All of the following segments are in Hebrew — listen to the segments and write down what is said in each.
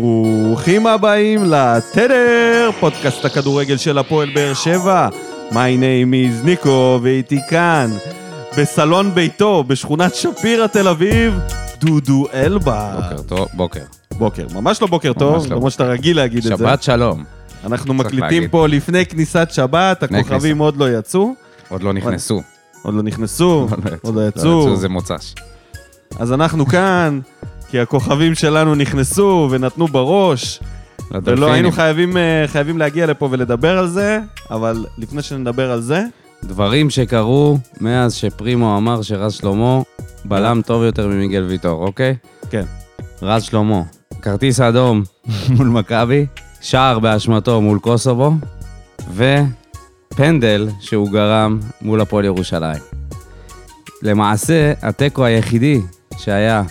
ברוכים הבאים לתדר, פודקאסט הכדורגל של הפועל באר שבע. My name is ניקו, ואיתי כאן, בסלון ביתו, בשכונת שפירא, תל אביב, דודו אלבה. בוקר טוב, בוקר. בוקר, ממש לא בוקר טוב, לא. למרות שאתה רגיל להגיד את זה. שבת שלום. אנחנו מקליטים להגיד. פה לפני כניסת שבת, הכוכבים. עוד לא יצאו. עוד לא נכנסו. עוד לא נכנסו, עוד לא יצאו. זה מוצ"ש. אז אנחנו כאן, כי הכוכבים שלנו נכנסו ונתנו בראש, ולא. היינו חייבים, אה, חייבים להגיע לפה ולדבר על זה, אבל לפני שנדבר על זה, דברים שקרו מאז שפרימו אמר שרז שלמה בלם טוב יותר ממיגל ויטור, אוקיי? כן. רז שלמה, כרטיס אדום מול מכבי, שער באשמתו מול קוסובו, ופנדל שהוא גרם מול הפועל ירושלים. למעשה, התיקו היחידי שהיה,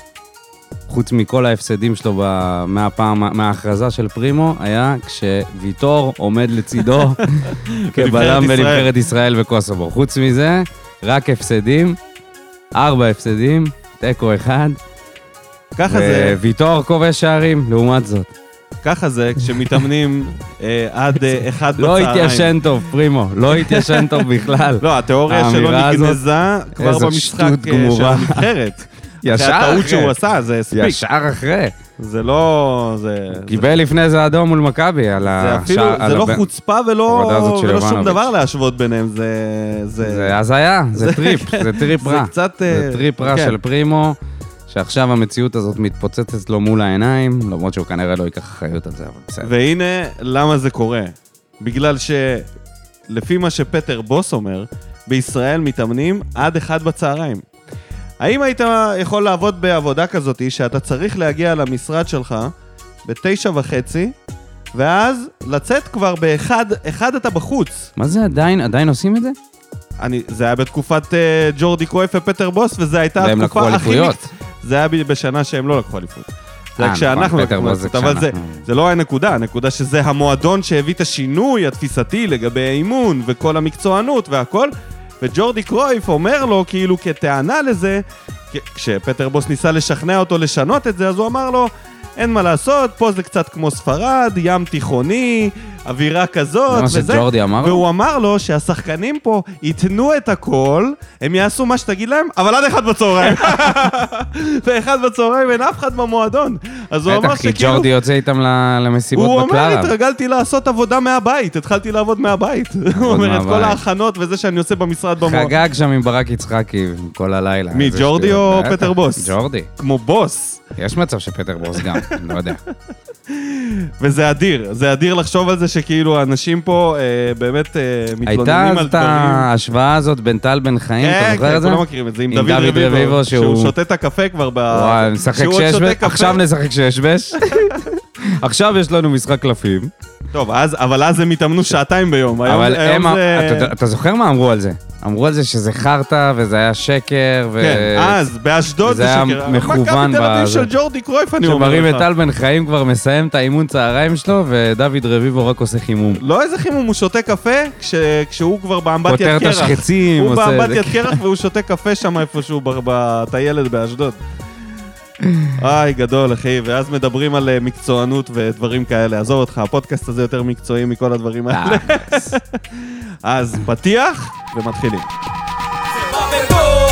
חוץ מכל ההפסדים שלו ב- מהפעם, מההכרזה של פרימו, היה כשוויטור עומד לצידו כבלם. בנבחרת ישראל וקוסובו. חוץ מזה, רק הפסדים, ארבע הפסדים, תיקו אחד, ככה זה, וויטור כובש שערים, לעומת זאת. ככה זה כשמתאמנים אה, עד אה, אחד לא בצהריים. התיישן טוב, פרימו, לא התיישן טוב בכלל. לא, התיאוריה שלו נגנזה כבר במשחק אה, של גמורה. הנבחרת. אחרי ישר הטעות. שהוא עשה, זה הספיק. ישר אחרי. זה לא... זה... קיבל לפני זה אדום מול מכבי, על זה השער... אפילו, זה לא חוצפה ולא, ולא שום. דבר להשוות ביניהם, זה... זה, זה הזיה, זה טריפ, זה טריפ זה רע. קצת... זה אה, טריפ רע כן. של פרימו, שעכשיו המציאות הזאת מתפוצצת לו מול העיניים, למרות שהוא כנראה לא ייקח אחריות על זה, אבל בסדר. והנה למה זה קורה. בגלל שלפי מה שפטר בוס אומר, בישראל מתאמנים עד אחד בצהריים. האם היית יכול לעבוד בעבודה כזאת שאתה צריך להגיע למשרד שלך בתשע וחצי, ואז לצאת כבר באחד, אחד אתה בחוץ. מה זה עדיין, עדיין עושים את זה? אני, זה היה בתקופת uh, ג'ורדי קרויף ופטר בוס, וזו הייתה והם התקופה לקחו הכי... אליפויות. מקצ- זה היה בשנה שהם לא לקחו אליפות. זה היה אה, כשאנחנו נכון, לקחנו זה אליפות, אבל זה. זה לא הנקודה, הנקודה שזה המועדון שהביא את השינוי התפיסתי לגבי האימון וכל המקצוענות והכל, וג'ורדי קרויף אומר לו, כאילו כטענה לזה, כשפטר בוס ניסה לשכנע אותו לשנות את זה, אז הוא אמר לו, אין מה לעשות, פה זה קצת כמו ספרד, ים תיכוני, אווירה כזאת, זה מה וזה. שג'ורדי אמר לו? והוא אמר לו שהשחקנים פה ייתנו את הכל, הם יעשו מה שתגיד להם, אבל עד אחד בצהריים. ואחד בצהריים אין אף אחד במועדון. אז הוא אמר בטח, כי שכאילו... ג'ורדי יוצא איתם ל- הוא למסיבות אומר. התרגלתי לעשות עבודה מהבית, התחלתי לעבוד מהבית. הוא אומר, את כל. ההכנות וזה שאני עושה במשרד במועדון. חגג שם עם ברק יצחקי כל הלילה. מי, ג'ורדי. או פטר בוס? ג'ורדי. כמו בוס. יש מצב שפטר בוס גם, לא יודע. וזה אדיר, זה אדיר לחשוב על זה שכאילו האנשים פה אה, באמת אה, הייתה מתלוננים אז על את דברים. ההשוואה הזאת בין טל בן חיים, אתה כן, זוכר כן, את זה? כולם מכירים את זה, עם דוד רביבו, שהוא שותה את הקפה כבר ב... וואי, משחק שהוא עוד שש שותה בש, קפה. עכשיו נשחק שש בש. עכשיו יש לנו משחק קלפים. טוב, אז, אבל אז הם התאמנו שעתיים ביום. היום, אבל היום הם, זה... אתה אתה זוכר מה אמרו על זה? אמרו על זה שזה חרטא וזה היה שקר, ו... כן, אז באשדוד זה זה היה שקר. מכוון מכבי תל אביב. של ג'ורדי קרויף, אני אומר לך. שמראים את טל בן חיים כבר מסיים את האימון צהריים שלו, ודוד רביבו רק עושה חימום. לא איזה חימום, הוא שותה קפה כש... כשהוא כבר באמבטיית פותר קרח. את השחצים, הוא. באמבטיית קרח והוא שותה קפה שם איפשהו בטיילת באשדוד. איי, גדול, אחי, ואז מדברים על אה, מקצוענות ודברים כאלה. עזוב אותך, הפודקאסט הזה יותר מקצועי מכל הדברים האלה. אז פתיח ומתחילים. זה בא בטוב,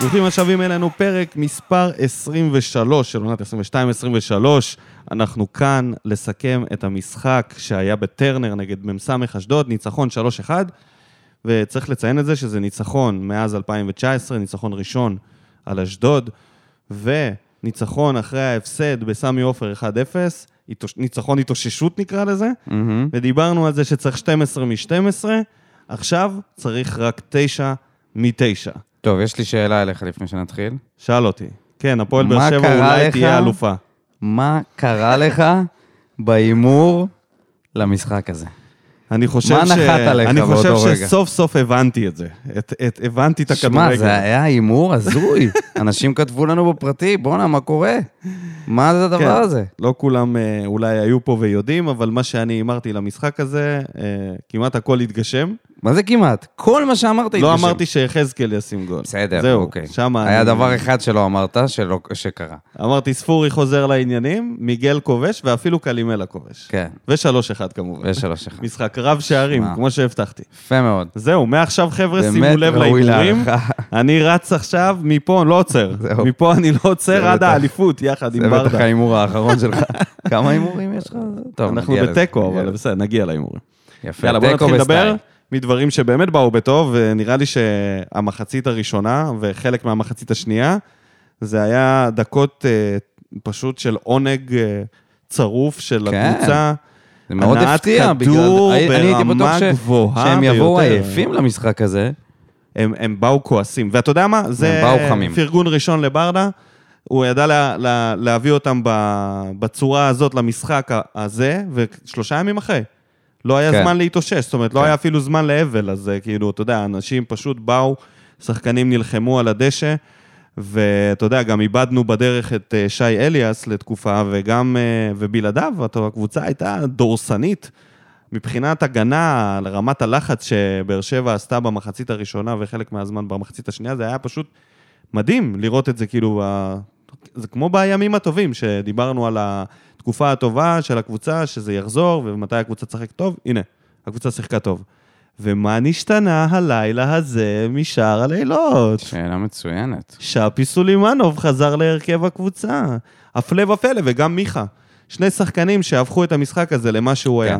ברוכים השבים אלינו, פרק מספר 23 של עונת 22-23. אנחנו כאן לסכם את המשחק שהיה בטרנר נגד מ"ס אשדוד, ניצחון 3-1, וצריך לציין את זה שזה ניצחון מאז 2019, ניצחון ראשון על אשדוד, וניצחון אחרי ההפסד בסמי עופר 1-0, התאוש- ניצחון התאוששות נקרא לזה, מהמם. ודיברנו על זה שצריך 12 מ-12, עכשיו צריך רק 9 מ-9. טוב, יש לי שאלה אליך לפני שנתחיל. שאל אותי. כן, הפועל באר מה שבע אולי לך? תהיה אלופה. מה קרה לך בהימור למשחק הזה? אני חושב מה ש... נחת עליך אני באותו חושב רגע? שסוף סוף הבנתי את זה. את, את, הבנתי את הכדורגל. שמע, זה היה הימור הזוי. אנשים כתבו לנו בפרטי, בואנה, מה קורה? מה זה הדבר כן. הזה? לא כולם אה, אולי היו פה ויודעים, אבל מה שאני הימרתי למשחק הזה, אה, כמעט הכל התגשם. מה זה כמעט? כל מה שאמרת לא התגשם. אמרתי שיחזקאל ישים גול. בסדר, זהו, אוקיי. שם היה אני- דבר אחד שלא אמרת, שלא- שקרה. אמרתי, ספורי חוזר לעניינים, מיגל כובש, ואפילו קלימלה כובש. כן, ושלוש אחד כמובן. ושלוש אחד. משחק רב שערים, שמע. כמו שהבטחתי. יפה מאוד. זהו, מעכשיו חבר'ה, שימו לב להימורים. אני רץ עכשיו, מפה אני לא עוצר. זהו. מפה אני לא עוצר עד. האליפות, יחד עם זה בטח ברדה. ההימור האחרון שלך. כמה הימורים יש לך? טוב, אנחנו נגיע לזה, בתיקו, נגיע אבל. בסדר, נגיע להימורים. יפה, יאללה, בוא נתחיל לדבר. מדברים שבאמת באו בטוב, ונראה לי שהמחצית הראשונה וחלק מהמחצית השנייה, זה היה דקות אה, פשוט של עונג אה, צרוף של כן. הקבוצה. זה מאוד הפתיע, בגלל... אני הייתי בטוח ש... שהם יבואו. עייפים למשחק הזה. הם, הם באו כועסים. ואתה יודע מה? זה. פרגון ראשון לברדה. הוא ידע לה, לה, להביא אותם בצורה הזאת למשחק הזה, ושלושה ימים אחרי. לא היה כן. זמן להתאושש, זאת אומרת, לא כן. היה אפילו זמן לאבל, אז אה, כאילו, אתה יודע, אנשים פשוט באו, שחקנים נלחמו על הדשא, ואתה יודע, גם איבדנו בדרך את אה, שי אליאס לתקופה, וגם, אה, ובלעדיו, אתה- הקבוצה הייתה דורסנית. מבחינת הגנה על רמת הלחץ שבאר שבע עשתה במחצית הראשונה וחלק מהזמן במחצית השנייה, זה היה פשוט מדהים לראות את זה, כאילו, זה כמו בימים הטובים, שדיברנו על התקופה הטובה של הקבוצה, שזה יחזור, ומתי הקבוצה תשחק טוב, הנה, הקבוצה שיחקה טוב. ומה נשתנה הלילה הזה משאר הלילות? שאלה מצוינת. שפי סולימנוב חזר להרכב הקבוצה. הפלא ופלא, וגם מיכה. שני שחקנים שהפכו את המשחק הזה למה שהוא כן. היה.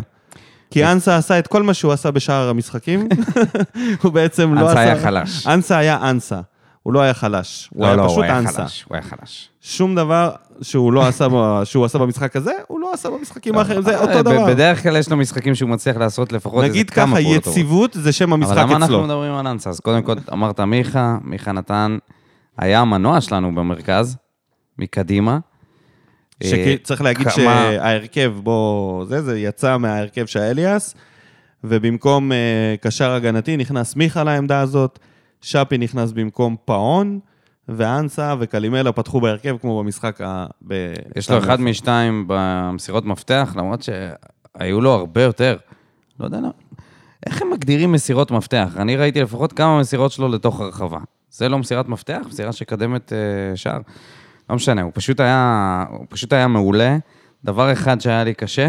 כי אנסה עשה את כל מה שהוא עשה בשאר המשחקים, הוא בעצם לא עשה... אנסה היה חלש. אנסה היה אנסה. הוא לא היה חלש, הוא היה לא, לא, פשוט הוא היה אנסה. חלש, הוא היה חלש. שום דבר שהוא לא עשה, שהוא עשה במשחק הזה, הוא לא עשה במשחקים האחרים, זה אותו אה, ב- דבר. בדרך כלל יש לו משחקים שהוא מצליח לעשות לפחות איזה נגיד כמה ככה, פעולות טובות. יציבות זה שם המשחק אבל למה אנחנו אצלו. מדברים על אנסה? אז קודם כל, אמרת מיכה, מיכה נתן, היה המנוע שלנו במרכז, מקדימה. אה, שצריך להגיד כמה- שההרכב, בוא, זה, זה יצא מההרכב של אליאס, ובמקום אה, קשר הגנתי נכנס מיכה לעמדה הזאת, שפי נכנס במקום פאון, ואנסה וקלימלה פתחו בהרכב כמו במשחק ה... ב- יש לו אחד משתיים במסירות מפתח, למרות שהיו לו הרבה יותר. לא יודע למה. איך הם מגדירים מסירות מפתח? אני ראיתי לפחות כמה מסירות שלו לתוך הרחבה. זה לא מסירת מפתח, מסירה שקדמת אה, שער. לא משנה, הוא פשוט היה, הוא פשוט היה מעולה. דבר אחד שהיה לי קשה,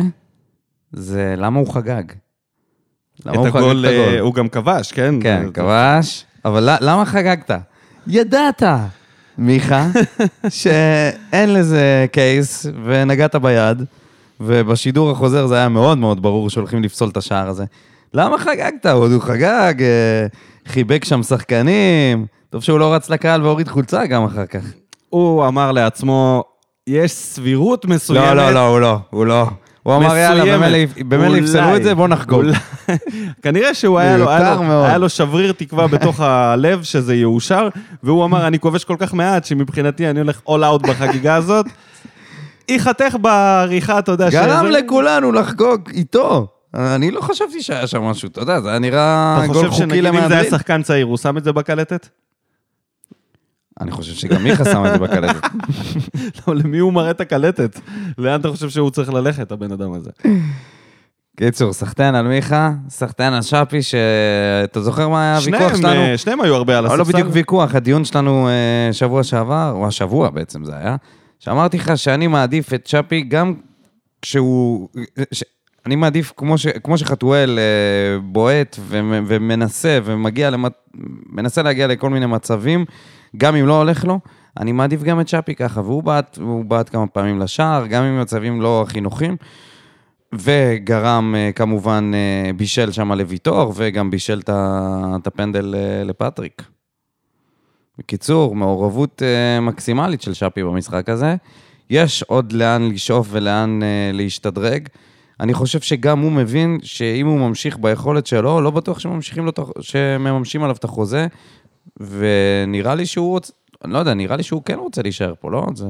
זה למה הוא חגג. למה הוא חגג את הגול? אה, הוא גם כבש, כן? כן, כבש, אבל למה חגגת? ידעת, מיכה, שאין לזה קייס, ונגעת ביד, ובשידור החוזר זה היה מאוד מאוד ברור שהולכים לפסול את השער הזה. למה חגגת? עוד הוא חגג, אה, חיבק שם שחקנים, טוב שהוא לא רץ לקהל והוריד חולצה גם אחר כך. הוא אמר לעצמו, יש סבירות מסוימת. לא, לא, לא, הוא לא, הוא לא. הוא אמר, יאללה. במילא- יפסלו את זה, בוא נחגוג. כנראה שהוא היה לו, היה, לו, מאוד. היה לו שבריר תקווה בתוך הלב שזה יאושר, והוא אמר, אני כובש כל כך מעט, שמבחינתי אני הולך all out בחגיגה הזאת. ייחתך בעריכה, אתה יודע, גרם שזה- לכולנו לחגוג איתו. אני לא חשבתי שהיה שם משהו, אתה יודע, זה היה נראה אתה גול חושב חוקי שנגיד אם זה היה. שחקן צעיר, הוא שם את זה בקלטת? אני חושב שגם מיכה שם את זה בקלטת. לא, למי הוא מראה את הקלטת? לאן אתה חושב שהוא צריך ללכת, הבן אדם הזה? קיצור, סחטיין על מיכה, סחטיין על שפי, שאתה זוכר מה היה הוויכוח שלנו? אה, שניהם היו הרבה על לא הספסל. בדיוק ויכוח, הדיון שלנו אה, שבוע שעבר, או השבוע בעצם זה היה, שאמרתי לך שאני מעדיף את שפי גם כשהוא... ש... אני מעדיף, כמו, ש... כמו שחתואל אה, בועט ו... ומנסה ומגיע, למת... מנסה להגיע לכל מיני מצבים, גם אם לא הולך לו, אני מעדיף גם את שפי ככה, והוא בעט, והוא בעט כמה פעמים לשער, גם עם מצבים לא הכי נוחים. וגרם אה, כמובן אה, בישל שם לוויטור, וגם בישל את הפנדל אה, לפטריק. בקיצור, מעורבות מקסימלית של שפי במשחק הזה. יש עוד לאן לשאוף ולאן להשתדרג. אני חושב שגם הוא מבין שאם הוא ממשיך ביכולת שלו, לא בטוח שממשיכים לו, שמממשים עליו את החוזה, ונראה לי שהוא רוצה, אני לא יודע, נראה לי שהוא כן רוצה להישאר פה, לא? זה...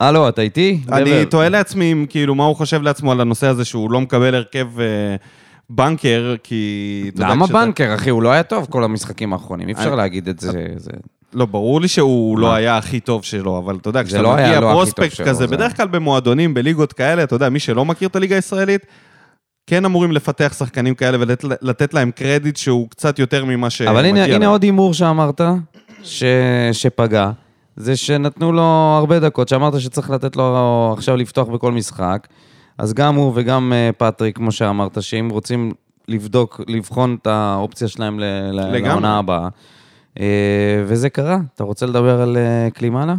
הלו, אתה איתי? אני. תוהה לעצמי, כאילו, מה הוא חושב לעצמו על הנושא הזה שהוא לא מקבל הרכב אה, בנקר, כי... למה בנקר, אחי? הוא לא היה טוב כל המשחקים האחרונים, אי אפשר להגיד את זה. זה- לא, ברור לי שהוא? לא היה הכי טוב שלו, אבל אתה יודע, כשאתה לא מגיע לא פרוספקט כזה, זה- בדרך כלל במועדונים, בליגות כאלה, אתה יודע, מי שלא מכיר את הליגה הישראלית, כן אמורים לפתח שחקנים כאלה ולתת להם קרדיט שהוא קצת יותר ממה שמגיע אבל הנה, להם. הנה עוד הימור שאמרת, ש... שפגע, זה שנתנו לו הרבה דקות, שאמרת שצריך לתת לו עכשיו לפתוח בכל משחק. אז גם הוא וגם אה, פטריק, כמו שאמרת, שאם רוצים לבדוק, לבחון את האופציה שלהם. לעונה הבאה. אה, וזה קרה. אתה רוצה לדבר על אה, קלימאלה?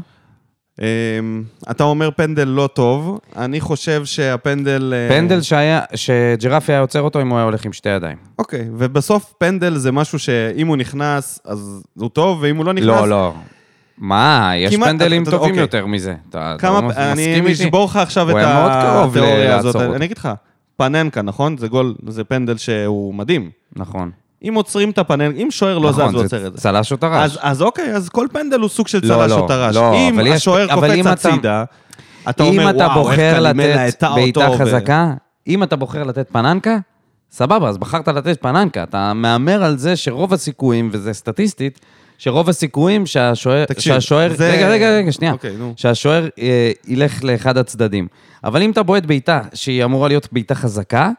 אמ, אתה אומר פנדל לא טוב, אני חושב שהפנדל... אה, פנדל שהיה, שג'רפי היה עוצר אותו אם הוא היה הולך עם שתי ידיים. אוקיי, ובסוף פנדל זה משהו שאם הוא נכנס, אז הוא טוב, ואם הוא לא נכנס... לא, לא. מה, יש כמעט- פנדלים אתה- טובים אוקיי. יותר מזה. אתה אתה כמה... לא אני מסכים אני איתי? אשבור לך עכשיו את התיאוריה הזאת. אני אגיד לך, פננקה, נכון? זה גול, זה פנדל שהוא מדהים. נכון. אם עוצרים את הפננקה, אם שוער לא זז, נכון, הוא זה עוצר את זה. צל"ש או טר"ש. אז, אז אוקיי, אז כל פנדל הוא סוג של לא, צל"ש לא, או טר"ש. לא, אם השוער אם קופץ אתה- הצידה, אתה אם אומר, אתה וואו, איך בוחר קלימלה לתת הטעה בעיטה אותו. ו- חזקה, אם אתה בוחר לתת פננקה, סבבה, אז בחרת לתת פננקה. אתה מהמר על זה שרוב הסיכויים, וזה סטטיסטית, שרוב הסיכויים שהשוער... תקשיב, שהשוער... זה- רגע, רגע, רגע, שנייה. אוקיי, נו. שהשוער אה, ילך לאחד הצדדים. אבל אם אתה בועט בעיטה שהיא אמורה להיות בעיטה חזקה,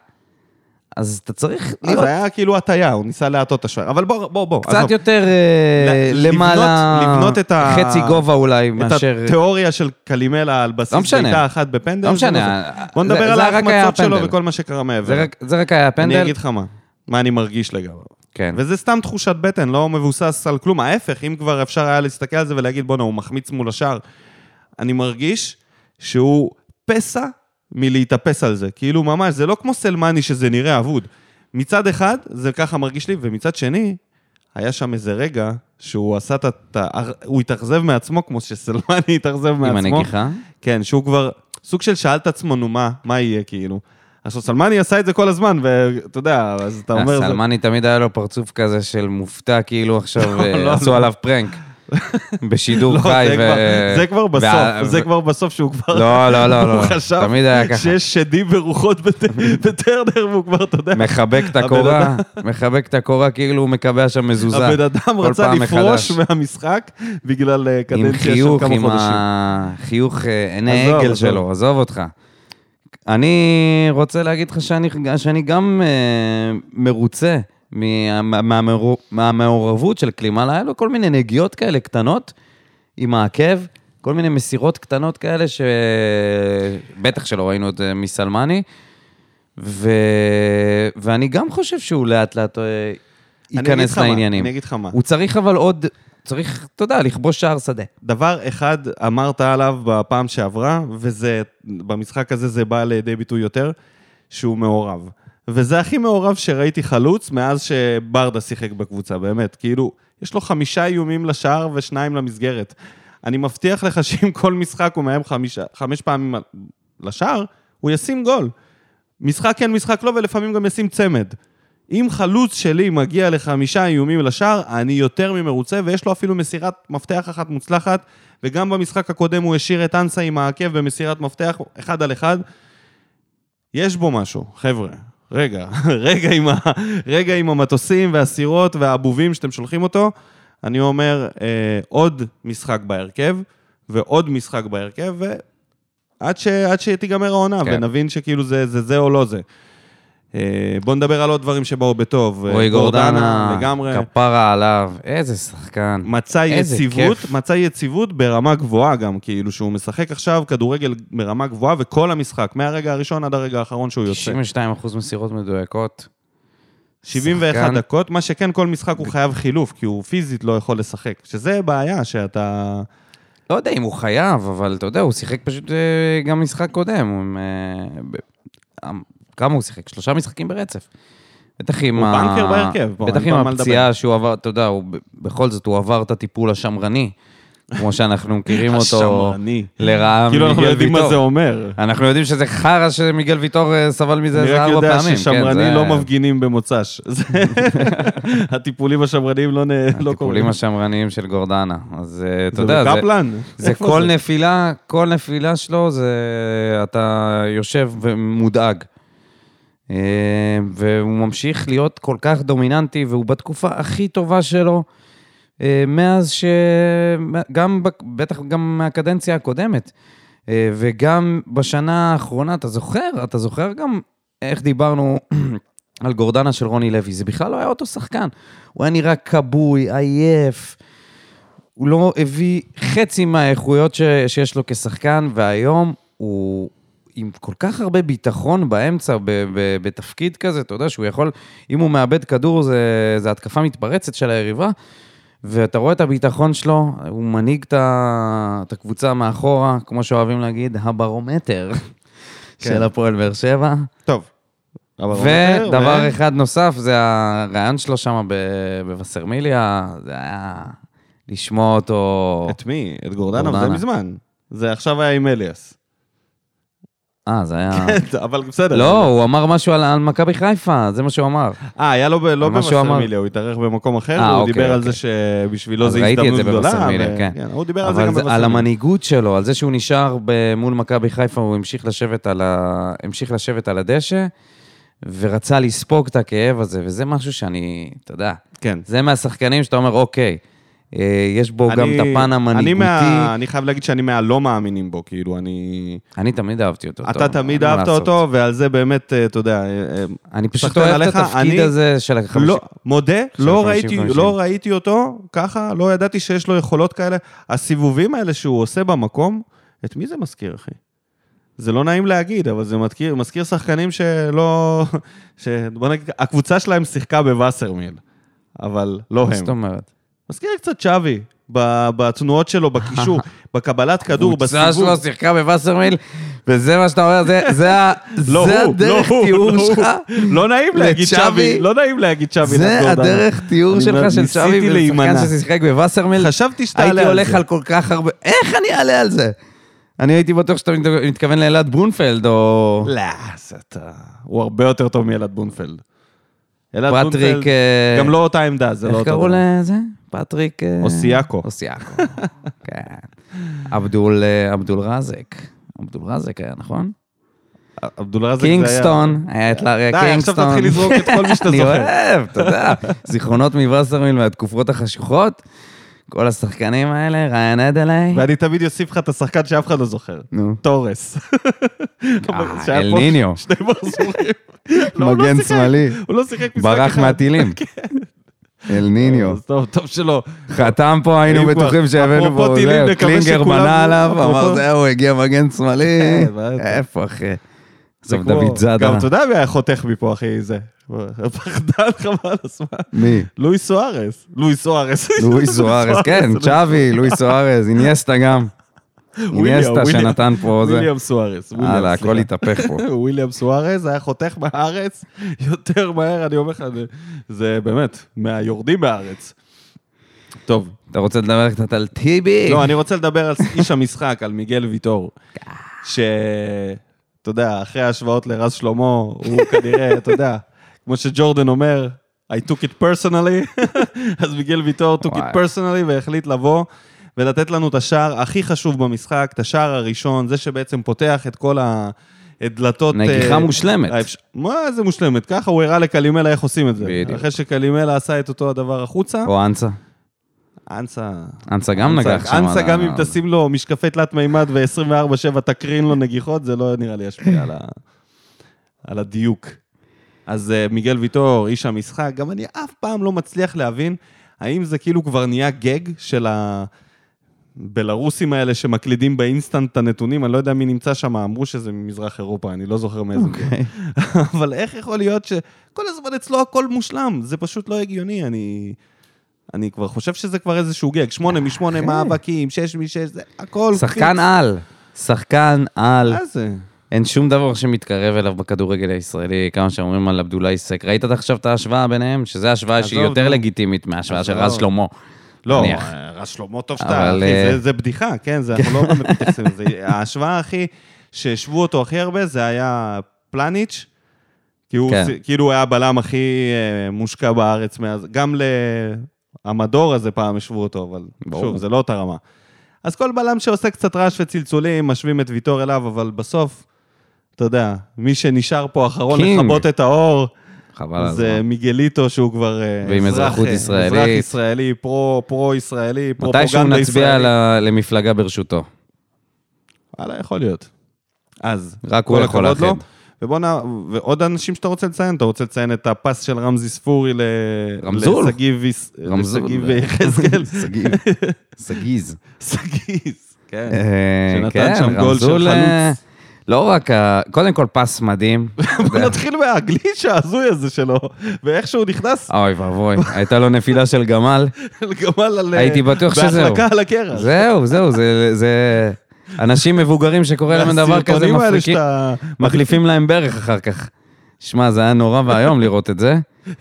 אז אתה צריך להיות זה היה כאילו הטיה, הוא ניסה להטות את השוער. אבל בוא, בוא, בוא. קצת עזוב. יותר אה, ל- למעלה, לבנות- לבנות את ה- חצי גובה אולי, את מאשר... התיאוריה של קלימלה על בסיס לא משנה. בעיטה אחת בפנדל. לא משנה. זה. בוא נדבר על זה היה ההחמצות שלו פנדל. וכל מה שקרה מעבר. זה רק- זה רק היה פנדל. אני אגיד לך מה, מה אני מרגיש לגביו. כן. וזה סתם תחושת בטן, לא מבוסס על כלום. ההפך, אם כבר אפשר היה להסתכל על זה ולהגיד, בואנה, הוא מחמיץ מול השער. אני מרגיש שהוא פסע מלהתאפס על זה. כאילו, ממש, זה לא כמו סלמני שזה נראה אבוד. מצד אחד, זה ככה מרגיש לי, ומצד שני, היה שם איזה רגע שהוא עשה את ה... הוא התאכזב מעצמו, כמו שסלמני התאכזב עם מעצמו. הנגיחה. כן, שהוא כבר, סוג של שאל את עצמו, נו מה, מה יהיה כאילו. עכשיו, סלמני עשה את זה כל הזמן, ואתה יודע, אז אתה אומר... זה- סלמני תמיד היה לו פרצוף כזה של מופתע, כאילו עכשיו אה, לא, עשו לא. עליו פרנק. בשידור לא, חי. ו- זה כבר בסוף, זה כבר בסוף שהוא כבר... לא, לא, לא, לא. הוא חשב. שיש שדים ורוחות בטרנר, והוא כבר, אתה יודע, מחבק את הקורה, מחבק את הקורה כאילו הוא מקבע שם מזוזה. הבן אדם רצה לפרוש. מהמשחק בגלל אה, עם קדנציה של חיוך, כמה עם חודשים. החיוך אה, עיני עגל. שלו, עזוב אותך. אני רוצה להגיד לך שאני, שאני גם אה, מרוצה מה- מה- מהמעור- מהמעורבות של קלימאלה. היה לו כל מיני נגיעות כאלה קטנות עם העקב, כל מיני מסירות קטנות כאלה שבטח שלא ראינו את זה מסלמני. ו... ואני גם חושב שהוא לאט לאט אה, ייכנס לך מה, לעניינים. אני אגיד לך מה. הוא צריך אבל עוד, צריך, אתה יודע, לכבוש שער שדה. דבר אחד אמרת עליו בפעם שעברה, וזה, במשחק הזה זה בא לידי ביטוי יותר, שהוא מעורב. וזה הכי מעורב שראיתי חלוץ מאז שברדה שיחק בקבוצה, באמת. כאילו, יש לו חמישה איומים לשער ושניים למסגרת. אני מבטיח לך שאם כל משחק הוא מאיים חמש פעמים לשער, הוא ישים גול. משחק כן, משחק לא, ולפעמים גם ישים צמד. אם חלוץ שלי מגיע לחמישה איומים לשער, אני יותר ממרוצה, ויש לו אפילו מסירת מפתח אחת מוצלחת, וגם במשחק הקודם הוא השאיר את אנסה עם העקב במסירת מפתח, אחד על אחד. יש בו משהו, חבר'ה. רגע, רגע עם, ה, רגע עם המטוסים והסירות והבובים שאתם שולחים אותו. אני אומר, אה, עוד משחק בהרכב, ועוד משחק בהרכב, ועד ש, עד שתיגמר העונה. כן. ונבין שכאילו זה, זה זה או לא זה. אה, בואו נדבר על עוד דברים שבאו בטוב. רועי גורדנה, לגמרי. כפרה עליו, איזה שחקן. מצא איזה יציבות, כיף. מצא יציבות ברמה גבוהה גם, כאילו שהוא משחק עכשיו כדורגל ברמה גבוהה, וכל המשחק, מהרגע הראשון עד הרגע האחרון שהוא יוצא. 92% מסירות מדויקות. 71 שחקן. דקות, מה שכן, כל משחק הוא חייב חילוף, כי הוא פיזית לא יכול לשחק. שזה בעיה, שאתה... לא יודע אם הוא חייב, אבל אתה יודע, הוא שיחק פשוט אה, גם משחק קודם. הוא, כמה הוא שיחק? שלושה משחקים ברצף. בטח עם הוא ה... בנקר בהרכב, בוא, בטח עם הפציעה שהוא עבר, אתה יודע, הוא, בכל זאת הוא עבר את הטיפול השמרני כמו שאנחנו מכירים אותו השמרני. לרעה כאילו אנחנו לא מיגל יודעים מה ויטור. זה אומר. אנחנו יודעים שזה חרא שמיגל ויטור אה, סבל מזה אני איזה רק ארבע יודע פעמים. כן, ששמרני זה- לא מפגינים במוצ"ש. הטיפולים השמרניים לא לא קורים. הטיפולים השמרניים של גורדנה. אז אה, אתה יודע, זה- בקפלן? זה כל? נפילה, כל נפילה שלו זה... אתה יושב ומודאג. אה, והוא ממשיך להיות כל כך דומיננטי, והוא בתקופה הכי טובה שלו, אה, מאז ש... גם, בטח גם מהקדנציה הקודמת. אה, וגם בשנה האחרונה, אתה זוכר? אתה זוכר גם איך דיברנו על גורדנה של רוני לוי? זה בכלל לא היה אותו שחקן. הוא היה נראה כבוי, עייף. הוא לא הביא חצי מהאיכויות ש... שיש לו כשחקן, והיום הוא עם כל כך הרבה ביטחון באמצע, ב... ב... בתפקיד כזה, אתה יודע שהוא יכול, אם הוא מאבד כדור, זה, זה התקפה מתפרצת של היריבה, ואתה רואה את הביטחון שלו, הוא מנהיג את. את הקבוצה מאחורה, כמו שאוהבים להגיד, הברומטר של הפועל באר שבע. טוב. ודבר ו- אחד נוסף, זה הרעיון שלו שם בווסרמיליה, זה היה לשמוע אותו... את מי? את גורדנה? זה. מזמן. זה עכשיו היה עם אליאס. אה, זה היה... אבל בסדר. לא, הוא אמר משהו על, על מכבי חיפה, זה מה שהוא אמר. אה, היה לו ב- לא. בווסרמיליה, הוא התארח במקום אחר, אה, והוא אוקיי, דיבר על אוקיי. זה שבשבילו אז זה ראיתי את הזדמנות זה גדולה. ו- כן. הוא דיבר על זה גם זה, על. המנהיגות שלו, על זה שהוא נשאר ב- מול מכבי חיפה, הוא המשיך לשבת על, ה... המשיך לשבת על הדשא, ורצה לספוג את הכאב הזה, וזה משהו שאני, אתה יודע, כן. זה מהשחקנים שאתה אומר, אוקיי, יש בו גם אני- את הפן אני המנהיגותי. מה- אני חייב להגיד שאני מהלא מאמינים בו, כאילו, אני... אני תמיד אהבתי אותו. אתה טוב, תמיד אהבת לעשות. אותו, ועל זה באמת, אה, אתה יודע... אה, אה, אני פשוט אוהב את עליך, התפקיד אני- הזה של החמישים. לא, מודה, של לא ה- ראיתי, 50-50. לא ראיתי אותו ככה, לא ידעתי שיש לו יכולות כאלה. הסיבובים האלה שהוא עושה במקום, את מי זה מזכיר, אחי? זה לא נעים להגיד, אבל זה מזכיר, מזכיר שחקנים שלא... ש... בוא נגיד, הקבוצה שלהם שיחקה בווסרמיל, אבל לא מה זאת הם. אומרת? מזכיר לי קצת שווי, ב- בתנועות שלו, בקישור, בקבלת כדור, בסיבוב. שלו שיחקה בווסרמיל, וזה מה שאתה אומר, זה- לא לא הדרך תיאור לא. שלך. לא נעים להגיד. שווי, לא נעים להגיד שווי. זה. הדרך תיאור שלך של שווי. ושחקן ששיחק בווסרמיל. חשבתי שתעלה הייתי על הולך זה. על כל כך הרבה... איך אני אעלה על זה? אני הייתי בטוח שאתה מת- מתכוון לאלעד ברונפלד, או... לא, אתה... הוא הרבה יותר טוב מאלעד בונפלד. אלעד פטריק... אה, גם לא אותה עמדה, זה לא איך אותו קראו דבר. לזה? פטריק... אה, אוסיאקו. אוסיאקו, כן. עבדול אה, עבדול רזק. עבדול רזק היה, נכון? עבדול רזק זה היה... קינגסטון, היה את לאריה די, עכשיו קינגסטון. תתחיל לזרוק את כל מי שאתה אני זוכר. אוהב, אתה יודע, זיכרונות מווסרמיל מהתקופות החשוכות, כל השחקנים האלה, ריין אדלי. ואני תמיד אוסיף לך את השחקן שאף אחד לא זוכר. נו. תורס. אה, אל ניניו. שני מחזורים. לא, לא מגן. שמאלי. הוא לא שיחק משחק ברח אחד. מהטילים. אל ניניו. טוב, טוב שלא. חתם פה, היינו בטוחים שהבאנו פה, זהו, קלינגר בנה עליו, אמר זהו, הגיע מגן שמאלי. כן. איפה, אחי? עזוב, דוד זאדה. גם אתה יודע מי היה חותך מפה, אחי, זה. פחדן חבל הזמן. מי? לואי סוארס. לואי סוארס. לואי סוארס, כן, צ'אבי, לואי סוארס, איניאסטה גם. וויליאם. שנתן פה זה. וויליאם סוארס. הלאה, הכל. התהפך פה. וויליאם סוארז היה חותך מהארץ יותר מהר, אני אומר לך, זה- באמת, מהיורדים מהארץ. טוב, אתה רוצה לדבר קצת על טיבי? לא, אני רוצה לדבר על איש המשחק, על מיגל ויטור, שאתה יודע, אחרי ההשוואות לרז שלמה, הוא כנראה, אתה יודע, כמו שג'ורדן אומר, I took it personally, אז מיגל ויטור took it personally והחליט לבוא ולתת לנו את השער הכי חשוב במשחק, את השער הראשון, זה שבעצם פותח את כל הדלתות... נגיחה אה, מושלמת. האפשר- מה זה מושלמת? ככה הוא הראה לקלימלה איך עושים את זה. בדיוק. אחרי שקלימלה עשה את אותו הדבר החוצה, או אנסה. אנסה... אנסה גם נגח שם. אנסה גם ה- אם תשים לו משקפי תלת מימד ו-24-7 תקרין לו נגיחות, זה לא נראה לי ישפיע על, ה... על הדיוק. אז uh, מיגל ויטור, איש המשחק, גם אני אף פעם לא מצליח להבין האם זה כאילו כבר נהיה גג של הבלרוסים האלה שמקלידים באינסטנט את הנתונים, אני לא יודע מי נמצא שם, אמרו שזה ממזרח אירופה, אני לא זוכר מאיזה... אוקיי. אבל איך יכול להיות שכל הזמן אצלו הכל מושלם? זה פשוט לא הגיוני, אני... אני כבר חושב שזה כבר איזשהו גג, שמונה משמונה מאבקים, שש משש, זה הכל... שחקן. על. שחקן על. מה זה? אין שום דבר שמתקרב אליו בכדורגל הישראלי, כמה שאומרים על עבדולאי סק. ראית עכשיו את ההשוואה ביניהם? שזו השוואה שהיא יותר נו. לגיטימית מההשוואה של. רז שלמה. לא. אה, רז שלמה טוב שאתה, אחי, אה, זה- בדיחה, כן? זה אנחנו לא באמת מתייחסים לזה. ההשוואה הכי, שהשוו אותו הכי הרבה, זה היה פלניץ', כי הוא כן. כאילו הוא היה הבלם הכי אה, מושקע בארץ מאז, גם למדור הזה פעם השוו אותו, אבל ברור. שוב, זה לא אותה רמה. אז כל בלם שעושה קצת רעש וצלצולים, משווים את ויטור אליו, אבל בסוף, אתה יודע, מי שנשאר פה אחרון קינג. לכבות את האור, חבל זה הזמן. מיגליטו שהוא כבר... אה, ועם אזרח, אה, ישראלית. אזרח ישראלי, פרו- פרו-ישראלי, מתישהו פרופגנדה נצביע ישראלית. ל- למפלגה ברשותו. וואלה, יכול להיות. אז, רק הוא יכול הכבוד לו. לאחד. ובוא נ... ועוד אנשים שאתה רוצה לציין, אתה רוצה לציין את הפס של רמזי ספורי ל... רמזול. לשגיב ויחזקאל. שגיב. סגיז. סגיז, כן. אה, שנתן כן, שם גול של חלוץ. לא רק, ה- קודם כל פס מדהים. בוא נתחיל מהגליץ' ההזוי הזה שלו, ואיך שהוא נכנס אוי ואבוי, הייתה לו נפילה של גמל. לגמל על... הייתי בטוח שזהו. בהחלקה על הקרח. זהו, זהו, זה... זה... אנשים מבוגרים שקורה להם דבר כזה, הסרטונים האלה מפריקים- שאתה... מחליפים להם ברך אחר כך. שמע, זה היה נורא ואיום לראות את זה.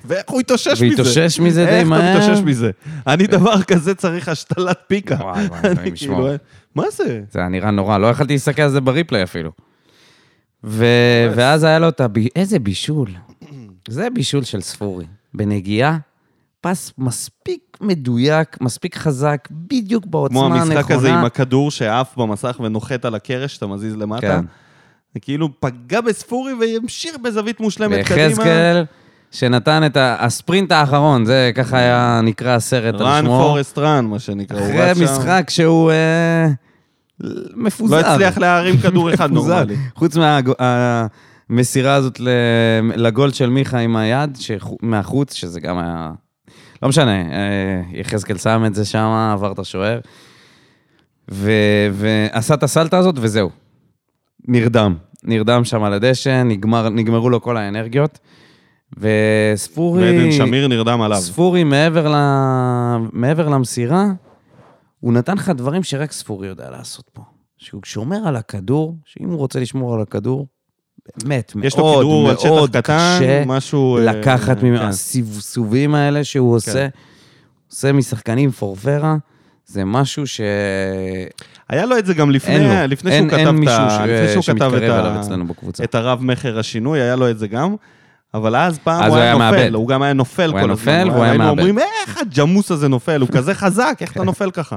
ואיך הוא התאושש מזה? והתאושש מזה די איך מהר. אתה מתאושש מזה? אני דבר כזה צריך השתלת פיקה. וואי, וואי, אלוהים אני ישמור. כאילו, מה זה? זה היה נראה נורא, לא יכלתי להסתכל על זה בריפליי אפילו. ו... ואז היה לו את הב... איזה בישול. זה בישול של ספורי. בנגיעה, פס מספיק מדויק, מספיק חזק, בדיוק בעוצמה כמו הנכונה. המשחק הזה עם הכדור שעף במסך ונוחת על הקרש, שאתה מזיז למטה. כן. זה כאילו פגע בספורי והמשיך בזווית מושלמת קדימה. ויחזקאל, שנתן את הספרינט האחרון, זה ככה היה נקרא הסרט על שמו. forest run, מה שנקרא. אחרי. משחק שהוא אה, מפוזר. לא הצליח להרים כדור אחד. נורמלי. חוץ מהמסירה הזאת לגול של מיכה עם היד, מהחוץ, שזה גם היה... לא משנה, אה, יחזקאל שם את זה שם, עבר את השוער, ועשה את הסלטה הזאת, וזהו. נרדם. נרדם שם על הדשא, נגמר, נגמרו לו כל האנרגיות. וספורי... ועדן שמיר נרדם עליו. ספורי, מעבר, ל... מעבר למסירה, הוא נתן לך דברים שרק ספורי יודע לעשות פה. שהוא שומר על הכדור, שאם הוא רוצה לשמור על הכדור, באמת, יש לו מאוד כדור על שטח מאוד קטן, קשה משהו... אה, לקחת כן. ממנו, הסיבובים האלה שהוא עושה, עושה משחקנים פורפרה, זה משהו ש... היה לו את זה גם אין לפני, לו. לפני אין- שהוא אין כתב את. ש- לפני שהוא כתב את ה-. את הרב מכר השינוי, היה לו את זה גם. אבל אז פעם אז הוא הוא היה היה נופל, מאבד. הוא גם היה נופל הוא כל היה הזמן. נופל והוא היה היינו מאבד. אומרים, איך הג'מוס הזה נופל? הוא כזה חזק, איך אתה נופל ככה?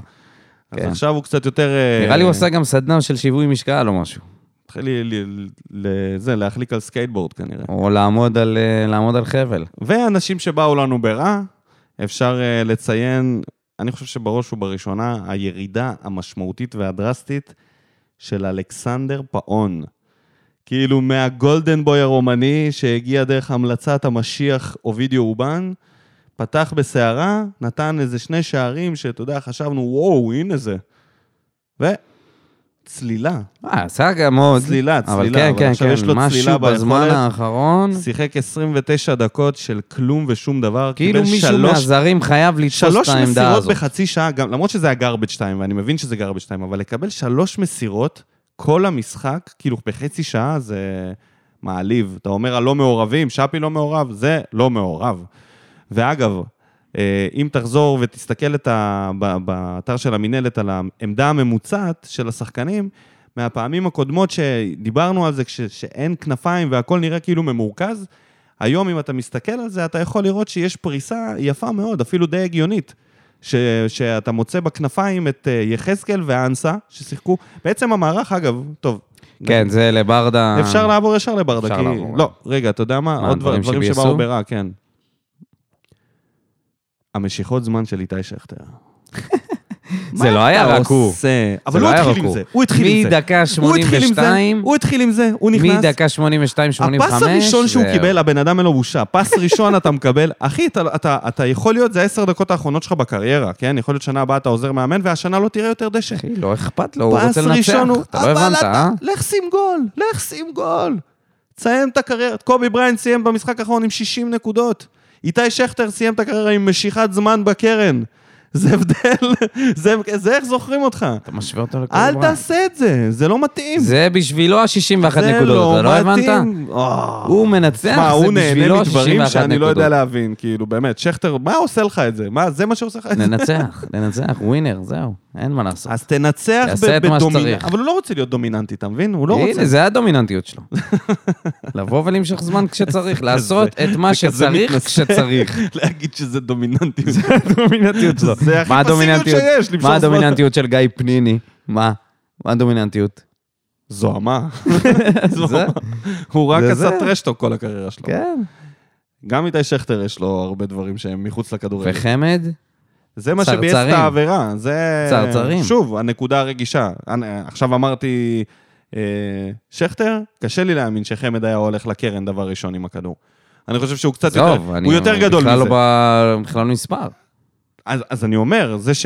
אז כן. עכשיו הוא קצת יותר... אה, נראה לי הוא עשה גם סדנה של שיווי משקל או משהו. התחיל ל- ל- לזה, להחליק על סקייטבורד כנראה. או לעמוד על, אה, לעמוד על חבל. ואנשים שבאו לנו ברע, אפשר אה, לציין, אני חושב שבראש ובראשונה, הירידה המשמעותית והדרסטית של אלכסנדר פאון. כאילו מה golden boy הרומני שהגיע דרך המלצת המשיח אובידיו הובאן, פתח בסערה, נתן איזה שני שערים שאתה יודע, חשבנו, וואו, הנה זה. וצלילה, אה, עשה גם עוד. צלילה, אבל צלילה, כן, אבל כן, עכשיו יש לו כן, צלילה משהו בזמן. האחרון, שיחק 29 דקות של כלום ושום דבר. כאילו מישהו שלוש- מהזרים חייב לתפוס שלוש את העמדה מסירות הזאת. בחצי שעה, גם, למרות שזה היה garbage time, ואני מבין שזה garbage time, אבל לקבל שלוש מסירות כל המשחק, כאילו בחצי שעה, זה מעליב. אתה אומר הלא מעורבים, שפי לא מעורב, זה לא מעורב. ואגב, אה, אם תחזור ותסתכל ה, באתר של המינהלת על העמדה הממוצעת של השחקנים, מהפעמים הקודמות שדיברנו על זה, כש, שאין כנפיים והכל נראה כאילו ממורכז, היום אם אתה מסתכל על זה, אתה יכול לראות שיש פריסה יפה מאוד, אפילו די הגיונית. ש, שאתה מוצא בכנפיים את אה, יחזקאל ואנסה, ששיחקו. בעצם המערך, אגב, טוב. כן, זה לברדה. אפשר לעבור ישר לברדה, אפשר כי... לעבור. לא, רגע, אתה יודע מה? מה, עוד דבר- דברים דברים? שבאו ברע, כן. המשיכות זמן של איתי שכטר. זה לא היה רק הוא. אבל הוא לא היה התחיל עם הוא. זה, הוא התחיל עם זה. מדקה הוא התחיל עם זה, 82, הוא התחיל עם זה, הוא נכנס. מדקה 82-85. הפס הראשון שהוא. קיבל, הבן אדם אין לו בושה. פס ראשון אתה מקבל, אחי, אתה, יכול להיות, זה עשר דקות האחרונות שלך בקריירה, כן? יכול להיות שנה הבאה אתה עוזר מאמן, והשנה לא תראה יותר דשא. אחי, לא אכפת לו, הוא רוצה לנצח. הוא, אתה לא הבנת, אה? לך שים גול, לך שים גול. תסיים את הקריירה. קובי בריאנט סיים במשחק האחרון עם 60 נקודות. איתי שכטר סיים את הקריירה עם משיכת זמן בקרן. זה הבדל, זה, זה איך זוכרים אותך. אתה משווה אותו לכל אל דבר. תעשה את זה, זה לא מתאים. זה בשבילו ה-61 זה נקודות, לא אתה לא הבנת? מתאים. הוא מנצח, מה, זה הוא נהנה בשבילו מדברים 61 שאני לא יודע נקודות. להבין, כאילו, באמת, שכטר, מה עושה לך את זה? מה, זה מה שעושה לך את זה? לנצח, לנצח, ווינר, זהו, אין מה לעשות. אז תנצח יעשה את מה בדומיננטי. שצריך. אבל הוא לא רוצה להיות דומיננטי, אתה מבין? הוא לא רוצה. הנה, זה הדומיננטיות שלו. לבוא ולמשוך זמן כשצריך, לעשות את מה זה כזה שצריך מתנשא. כשצריך. להגיד שזה דומיננטיות. הדומיננטיות שלו. זה הכי מה פסיביות שיש, למשוך מה זמן. הדומיננטיות של גיא פניני? מה? מה הדומיננטיות? זוהמה. הוא רק עשה. טרשטוק כל הקריירה שלו. כן. גם איתי שכטר יש לו הרבה דברים שהם מחוץ לכדורגל. וחמד? זה מה שביאס את. העבירה. זה... צרצרים. שוב, הנקודה הרגישה. עכשיו אמרתי, אה, שכטר, קשה לי להאמין שחמד היה הולך לקרן דבר ראשון עם הכדור. אני חושב שהוא קצת יותר, הוא יותר גדול מזה. לא ב- בכלל לא נספר. אז, אז אני אומר, זה ש...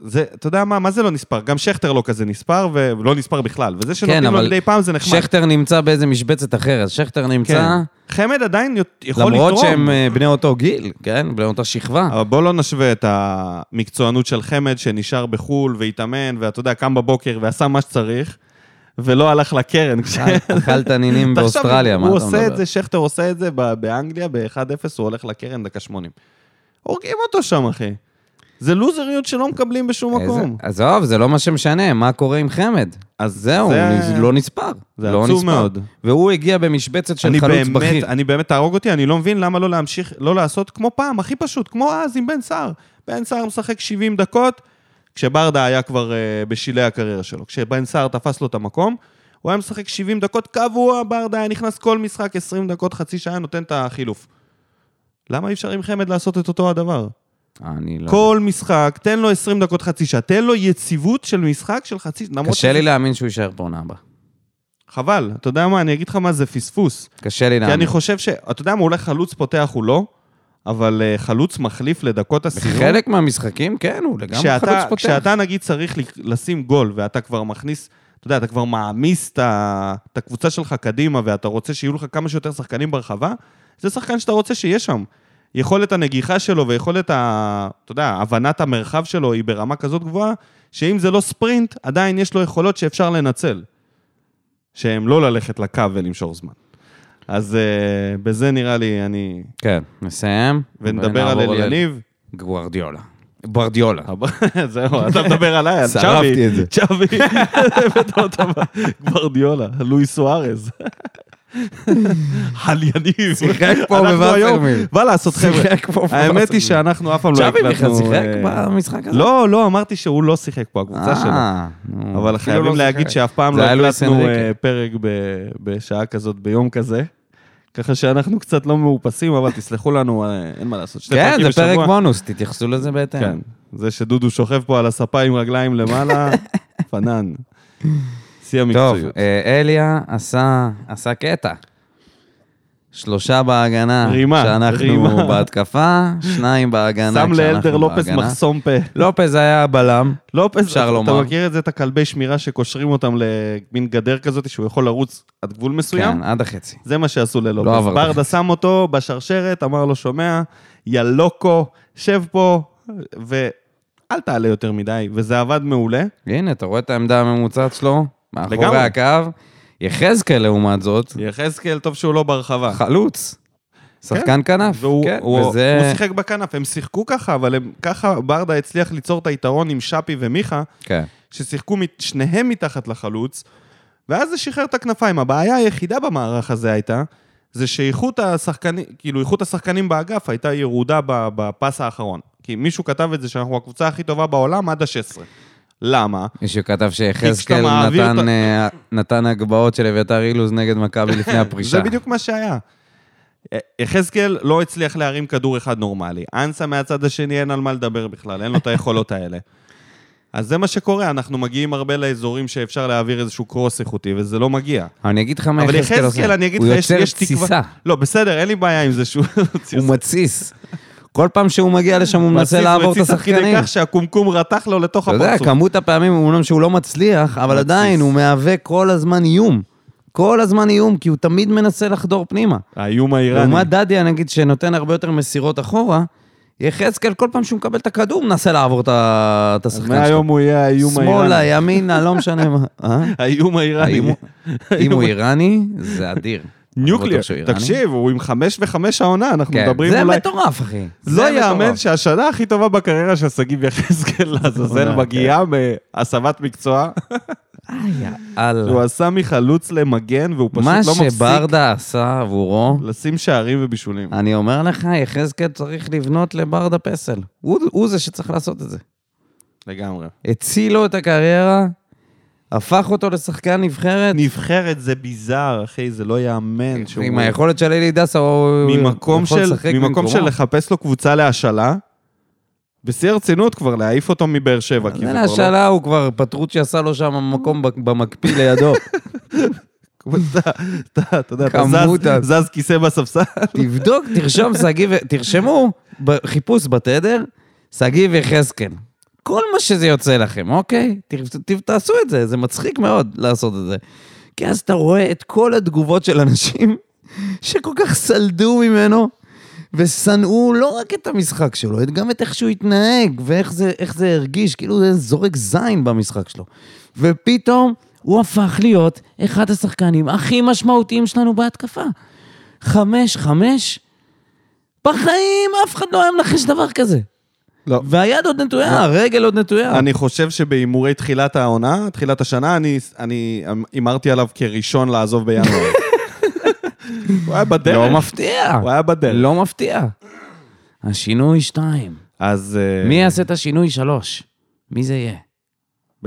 זה, אתה יודע מה, מה זה לא נספר? גם שכטר לא כזה נספר, ולא נספר בכלל. וזה שנותנים לו כן, אבל מדי פעם זה נחמד. שכטר נמצא באיזה משבצת אחרת. שכטר נמצא, כן. חמד עדיין יכול לתרום. למרות שהם אה, בני אותו גיל, כן? בני אותה שכבה. אבל בוא לא נשווה את המקצוענות של חמד שנשאר בחו"ל והתאמן, ואתה יודע, קם בבוקר ועשה מה שצריך, ולא הלך לקרן. אכל תנינים באוסטרליה, מה הוא אתה עושה מדבר? את זה, שכטר עושה את זה באנגליה, ב-1-0, הוא הולך לקרן דקה 80. הורגים אותו שם, אחי. זה לוזריות שלא מקבלים בשום איזה- מקום. עזוב, זה לא מה שמשנה, מה קורה עם חמד? אז זהו, זה- הוא לא נספר. זה לא עצוב נספר. מאוד. והוא הגיע במשבצת של חלוץ באמת, בכיר. אני באמת, תהרוג אותי, אני לא מבין למה לא להמשיך, לא לעשות כמו פעם, הכי פשוט, כמו אז עם בן סער. בן סער משחק 70 דקות, כשברדה היה כבר uh, בשלהי הקריירה שלו. כשבן סער תפס לו את המקום, הוא היה משחק 70 דקות קבוע, ברדה היה נכנס כל משחק 20 דקות, חצי שעה, נותן את החילוף. למה אי אפשר עם חמד לעשות את אותו הדבר? אני לא... כל משחק, תן לו 20 דקות, חצי שעה, תן לו יציבות של משחק של חצי... למרות קשה לי להאמין שהוא יישאר פה עונה הבאה. חבל, אתה יודע מה, אני אגיד לך מה זה פספוס. קשה לי כי להאמין. אני חושב ש... אתה יודע מה, אולי חלוץ פותח הוא לא, אבל אה, חלוץ מחליף לדקות הסיום. בחלק מהמשחקים, כן, הוא לגמרי כשאתה, חלוץ פותח. כשאתה נגיד צריך לשים גול, ואתה כבר מכניס, אתה יודע, אתה כבר מעמיס את הקבוצה שלך קדימה, ואתה רוצה שיהיו לך כמה שיותר שחקנים ברחבה, זה שחקן שאתה רוצה שיהיה שם. יכולת הנגיחה שלו ויכולת, ה, אתה יודע, הבנת המרחב שלו היא ברמה כזאת גבוהה, שאם זה לא ספרינט, עדיין יש לו יכולות שאפשר לנצל. שהם לא ללכת לקו ולמשוך זמן. אז uh, בזה נראה לי, אני... כן, נסיים. ונדבר על אליניב. גוורדיולה. ברדיולה. זהו, אתה מדבר עליי, על שרפתי צ'אבי. את זה. צ'אבי, גוורדיולה, לואי סוארז. על יניב. שיחק פה בווסרמיל. מה לעשות, חבר'ה? שיחק פה האמת היא בווסרמיל. שאנחנו אף פעם לא הקלטנו... בכלל שיחק אה, במשחק הזה? לא, לא, אמרתי שהוא לא שיחק פה, הקבוצה שלו. אה, נו, אבל חייבים לא להגיד. שאף פעם לא הקלטנו. אה, פרק בשעה כזאת, ביום כזה. ככה שאנחנו קצת לא מאופסים, אבל תסלחו לנו, אין מה לעשות. כן, זה פרק. בונוס, תתייחסו לזה בהתאם. כן, זה שדודו שוכב פה על הספה עם רגליים למעלה, פנן. שיא טוב, המקצועיות. אה, אליה עשה, עשה קטע. שלושה בהגנה, רימה, שאנחנו רימה. בהתקפה, שניים בהגנה, שם לאלדר לופס בהגנה. מחסום פה. לופס היה בלם, לופס, אפשר אתה לומר. מכיר את זה, את הכלבי שמירה שקושרים אותם למין גדר כזאת, שהוא יכול לרוץ עד גבול מסוים? כן, עד החצי. זה מה שעשו ללופס. לא ברדה. שם אותו בשרשרת, אמר לו, שומע, יא לוקו, שב פה, ואל תעלה יותר מדי, וזה עבד מעולה. הנה, אתה רואה את העמדה הממוצעת שלו? מאחורי לגמרי. הקו. יחזקאל, לעומת זאת, יחזקאל, טוב שהוא לא ברחבה. חלוץ. שחקן כנף, והוא כן, הוא, וזה... הוא שיחק בכנף, הם שיחקו ככה, אבל הם, ככה ברדה הצליח ליצור את היתרון עם שפי ומיכה, כן. ששיחקו מת- שניהם מתחת לחלוץ, ואז זה שחרר את הכנפיים. הבעיה היחידה במערך הזה הייתה, זה שאיכות השחקנים, כאילו איכות השחקנים באגף הייתה ירודה בפס האחרון. כי מישהו כתב את זה שאנחנו הקבוצה הכי טובה בעולם עד ה-16. למה? מישהו כתב שיחזקאל נתן, אה, נתן הגבהות של אביתר אילוז נגד מכבי לפני הפרישה. זה בדיוק מה שהיה. יחזקאל לא הצליח להרים כדור אחד נורמלי. אנסה מהצד השני אין על מה לדבר בכלל, אין לו את היכולות האלה. אז זה מה שקורה, אנחנו מגיעים הרבה לאזורים שאפשר להעביר איזשהו קרוס איכותי, וזה לא מגיע. אבל אני אגיד לך מה אבל יחזקאל עושה. יחזקאל, אני אגיד הוא לך, יש, יוצר יש תקווה... תסיסה. לא, בסדר, אין לי בעיה עם זה שהוא... הוא מתסיס. כל פעם שהוא מגיע לשם הוא מנסה לעבור את מתסיס עד השחקנים. כדי כך שהקומקום רתח לו לתוך אתה יודע, הפרצוף. כמות הפעמים, אומנם שהוא לא מצליח, אבל. עדיין הוא מהווה כל הזמן איום. כל הזמן איום, כי הוא תמיד מנסה לחדור פנימה. האיום האיראני. לעומת דדיה, נגיד, שנותן הרבה יותר מסירות אחורה, יחזקאל, כל פעם שהוא מקבל את הכדור, מנסה לעבור את השחקן שלו. מהיום הוא יהיה האיום שמאלה, האיראני. ימינה, לא משנה מה. אה? האיום האיראני. הוא- אם הוא איראני, זה אדיר. ניוקליר. איראני. תקשיב, הוא עם חמש וחמש העונה, אנחנו כן, מדברים זה אולי... מטורף, אחי. לא זה יאמן. שהשנה הכי טובה בקריירה של שגיב יחזקאל לעזאזל כן. מגיעה מהסבת מקצוע. יאללה. הוא עשה מחלוץ למגן, והוא פשוט מה לא מפסיק שברדה עשה עבורו, לשים שערים ובישולים. אני אומר לך, יחזקאל צריך לבנות לברדה פסל. הוא, הוא זה שצריך לעשות את זה. לגמרי. הציל לו את הקריירה, הפך אותו לשחקן נבחרת. נבחרת זה ביזאר, אחי, זה לא יאמן. שהוא- עם היכולת של אלי דסה, הוא ממקום יכול של, לשחק ממקום במקומו. של לחפש לו קבוצה להשאלה, בשיא הרצינות כבר, להעיף אותו מבאר שבע. זה לא- להשאלה, הוא כבר, פטרוצ'י עשה לו שם מקום במקפיא לידו. אתה- יודע, אתה זז- כיסא בספסל. תבדוק, תרשום תרשמו בחיפוש בתדר, שגיב יחזקאל. כל מה שזה יוצא לכם, אוקיי? ת- ת- תעשו את זה, זה מצחיק מאוד לעשות את זה. כי אז אתה רואה את כל התגובות של אנשים שכל כך סלדו ממנו, ושנאו לא רק את המשחק שלו, גם את איך שהוא התנהג, ואיך זה, זה הרגיש, כאילו זה זורק זין במשחק שלו. ופתאום הוא הפך להיות אחד השחקנים הכי משמעותיים שלנו בהתקפה. חמש, חמש, בחיים אף אחד לא היה מנחש דבר כזה. לא. והיד עוד נטויה, הרגל עוד נטויה. אני חושב שבהימורי תחילת העונה, תחילת השנה, אני- אני הימרתי עליו כראשון לעזוב בינואר. הוא היה בדרך. לא מפתיע. הוא היה בדרך. לא מפתיע. השינוי שתיים. אז אה, מי יעשה את השינוי שלוש? מי זה יהיה?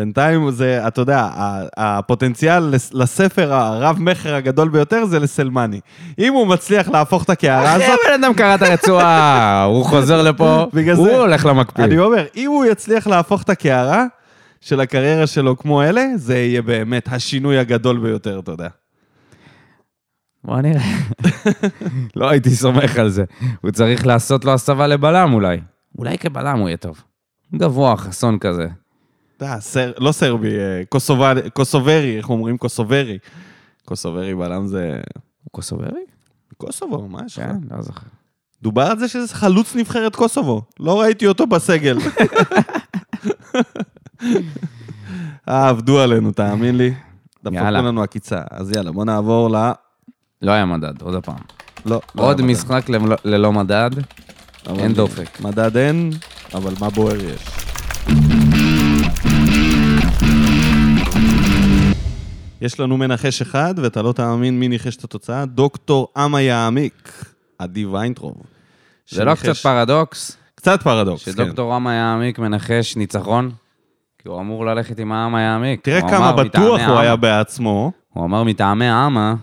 בינתיים זה, אתה יודע, הפוטנציאל לס- לספר הרב-מכר הגדול ביותר זה לסלמני. אם הוא מצליח להפוך את הקערה אחי, הזאת, הבן אדם קרא את הרצועה, הוא חוזר לפה, הוא הולך למקפיא. אני אומר, אם הוא יצליח להפוך את הקערה של הקריירה שלו כמו אלה, זה יהיה באמת השינוי הגדול ביותר, אתה יודע. בוא נראה. לא הייתי סומך על זה. הוא צריך לעשות לו הסבה לבלם אולי. אולי כבלם הוא יהיה טוב. גבוה, חסון כזה. סר, לא סרבי, אה, קוסובל- קוסוברי, איך אומרים? קוסוברי. קוסוברי בלם זה... קוסוברי? קוסובו, מה יש לך? כן, לא זוכר. דובר על זה שזה חלוץ נבחרת קוסובו. לא ראיתי אותו בסגל. אה, עבדו עלינו, תאמין לי. דפקו. לנו עקיצה. אז יאללה, בוא נעבור ל... לא היה מדד, עוד פעם. לא. לא עוד. משחק ללא- מדד. אין דופק. מדד אין, אבל מה בוער יש. יש לנו מנחש אחד, ואתה לא תאמין מי ניחש את התוצאה, דוקטור אמה יעמיק, עדי ויינטרוב. זה לא קצת פרדוקס, קצת פרדוקס, כן. שדוקטור רמה יעמיק מנחש ניצחון? כי הוא אמור ללכת עם העם היעמיק. תראה כמה בטוח הוא היה. בעצמו. הוא אמר מטעמי העמה,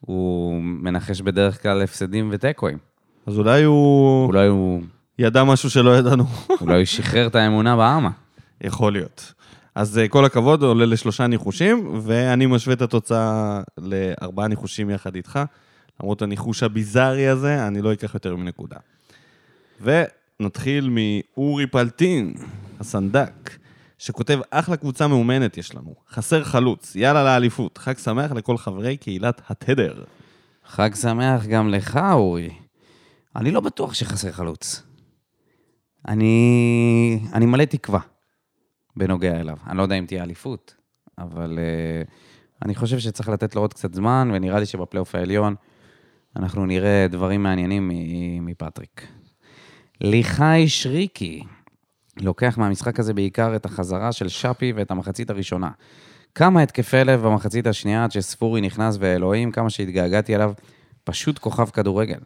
הוא מנחש בדרך כלל הפסדים ותיקואים. אז אולי הוא אולי הוא, ידע משהו שלא ידענו. אולי הוא שחרר את האמונה בעמה. יכול להיות. אז אה, כל הכבוד, עולה לשלושה ניחושים, ואני משווה את התוצאה לארבעה ניחושים יחד איתך. למרות הניחוש הביזארי הזה, אני לא אקח יותר מנקודה. ונתחיל מאורי פלטין, הסנדק, שכותב, אחלה קבוצה מאומנת יש לנו. חסר חלוץ, יאללה לאליפות. חג שמח לכל חברי קהילת התדר. חג שמח גם לך, אורי. אני לא בטוח שחסר חלוץ. אני, אני מלא תקווה בנוגע אליו. אני לא יודע אם תהיה אליפות, אבל uh, אני חושב שצריך לתת לו עוד קצת זמן, ונראה לי שבפלייאוף העליון אנחנו נראה דברים מעניינים מפטריק. ליחי שריקי לוקח מהמשחק הזה בעיקר את החזרה של שפי ואת המחצית הראשונה. כמה התקפי לב במחצית השנייה עד שספורי נכנס, ואלוהים, כמה שהתגעגעתי אליו, פשוט כוכב כדורגל.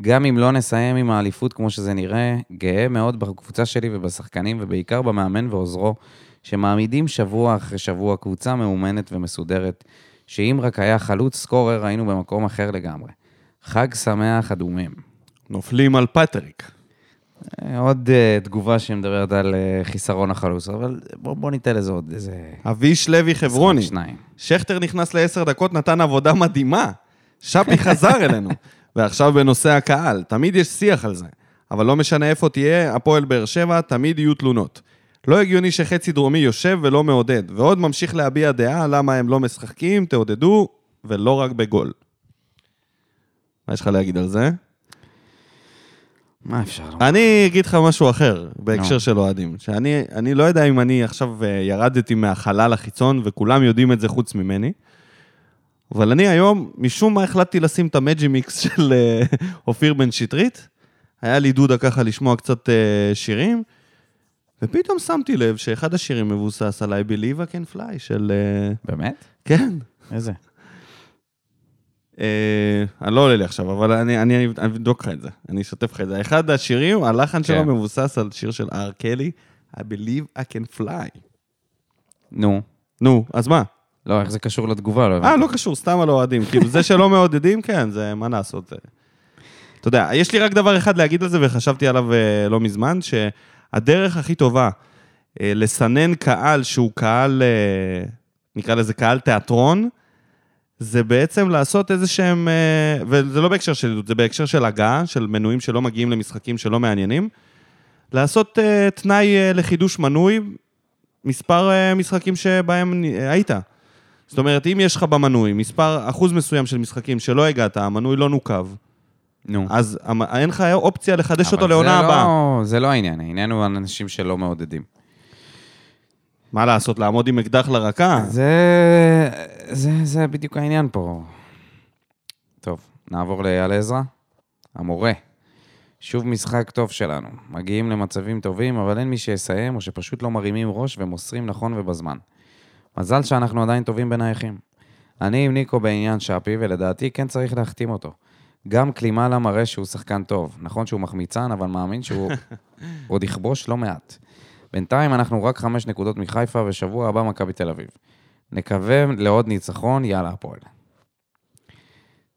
גם אם לא נסיים עם האליפות כמו שזה נראה, גאה מאוד בקבוצה שלי ובשחקנים, ובעיקר במאמן ועוזרו, שמעמידים שבוע אחרי שבוע קבוצה מאומנת ומסודרת, שאם רק היה חלוץ סקורר היינו במקום אחר לגמרי. חג שמח אדומים. נופלים על פטריק. אה, עוד uh, תגובה שמדברת על uh, חיסרון החלוץ, אבל בוא, בוא ניתן לזה עוד איזה... אביש לוי חברוני. שניים. שכטר נכנס לעשר דקות, נתן עבודה מדהימה. שפי חזר אלינו. ועכשיו בנושא הקהל, תמיד יש שיח על זה. אבל לא משנה איפה תהיה, הפועל באר שבע, תמיד יהיו תלונות. לא הגיוני שחצי דרומי יושב ולא מעודד, ועוד ממשיך להביע דעה למה הם לא משחקים, תעודדו, ולא רק בגול. מה יש לך להגיד על זה? מה אפשר? אני אגיד לך משהו אחר, בהקשר נו. של אוהדים. שאני אני לא יודע אם אני עכשיו אה, ירדתי מהחלל החיצון, וכולם יודעים את זה חוץ ממני, אבל אני היום, משום מה החלטתי לשים את המג'י מיקס של אה, אופיר בן שטרית. היה לי דודה ככה לשמוע קצת אה, שירים, ופתאום שמתי לב שאחד השירים מבוסס על I Believe I Can Fly של... אה, באמת? כן. איזה? אה, אני לא עולה לי עכשיו, אבל אני, אבדוק לך את זה, אני אשתף לך את זה. אחד השירים, הלחן שלו כן. מבוסס על שיר של R. קלי, I believe I can fly. נו. נו, אז מה? לא, איך זה קשור לתגובה? לא אה. לא קשור, סתם על אוהדים. כאילו, זה שלא מעודדים, כן, זה מה לעשות. אתה יודע, יש לי רק דבר אחד להגיד על זה, וחשבתי עליו אה, לא מזמן, שהדרך הכי טובה אה, לסנן קהל שהוא קהל, אה, נקרא לזה קהל תיאטרון, זה בעצם לעשות איזה שהם, וזה לא בהקשר של עדות, זה בהקשר של הגעה, של מנויים שלא מגיעים למשחקים שלא מעניינים, לעשות תנאי לחידוש מנוי, מספר משחקים שבהם היית. זאת אומרת, אם יש לך במנוי מספר, אחוז מסוים של משחקים שלא הגעת, המנוי לא נוקב, נו. אז המ- אין לך אופציה לחדש אותו אבל לעונה זה הבאה. לא- זה לא העניין, העניין הוא אנשים שלא מעודדים. מה לעשות, לעמוד עם אקדח לרקה? זה, זה, זה בדיוק העניין פה. טוב, נעבור לאייל עזרא. המורה. שוב משחק טוב שלנו. מגיעים למצבים טובים, אבל אין מי שיסיים, או שפשוט לא מרימים ראש ומוסרים נכון ובזמן. מזל שאנחנו עדיין טובים בנייחים. אני עם ניקו בעניין שפי, ולדעתי כן צריך להחתים אותו. גם קלימאלה מראה שהוא שחקן טוב. נכון שהוא מחמיצן, אבל מאמין שהוא עוד יכבוש לא מעט. בינתיים אנחנו רק חמש נקודות מחיפה, ושבוע הבא מכבי תל אביב. נקווה לעוד ניצחון, יאללה הפועל.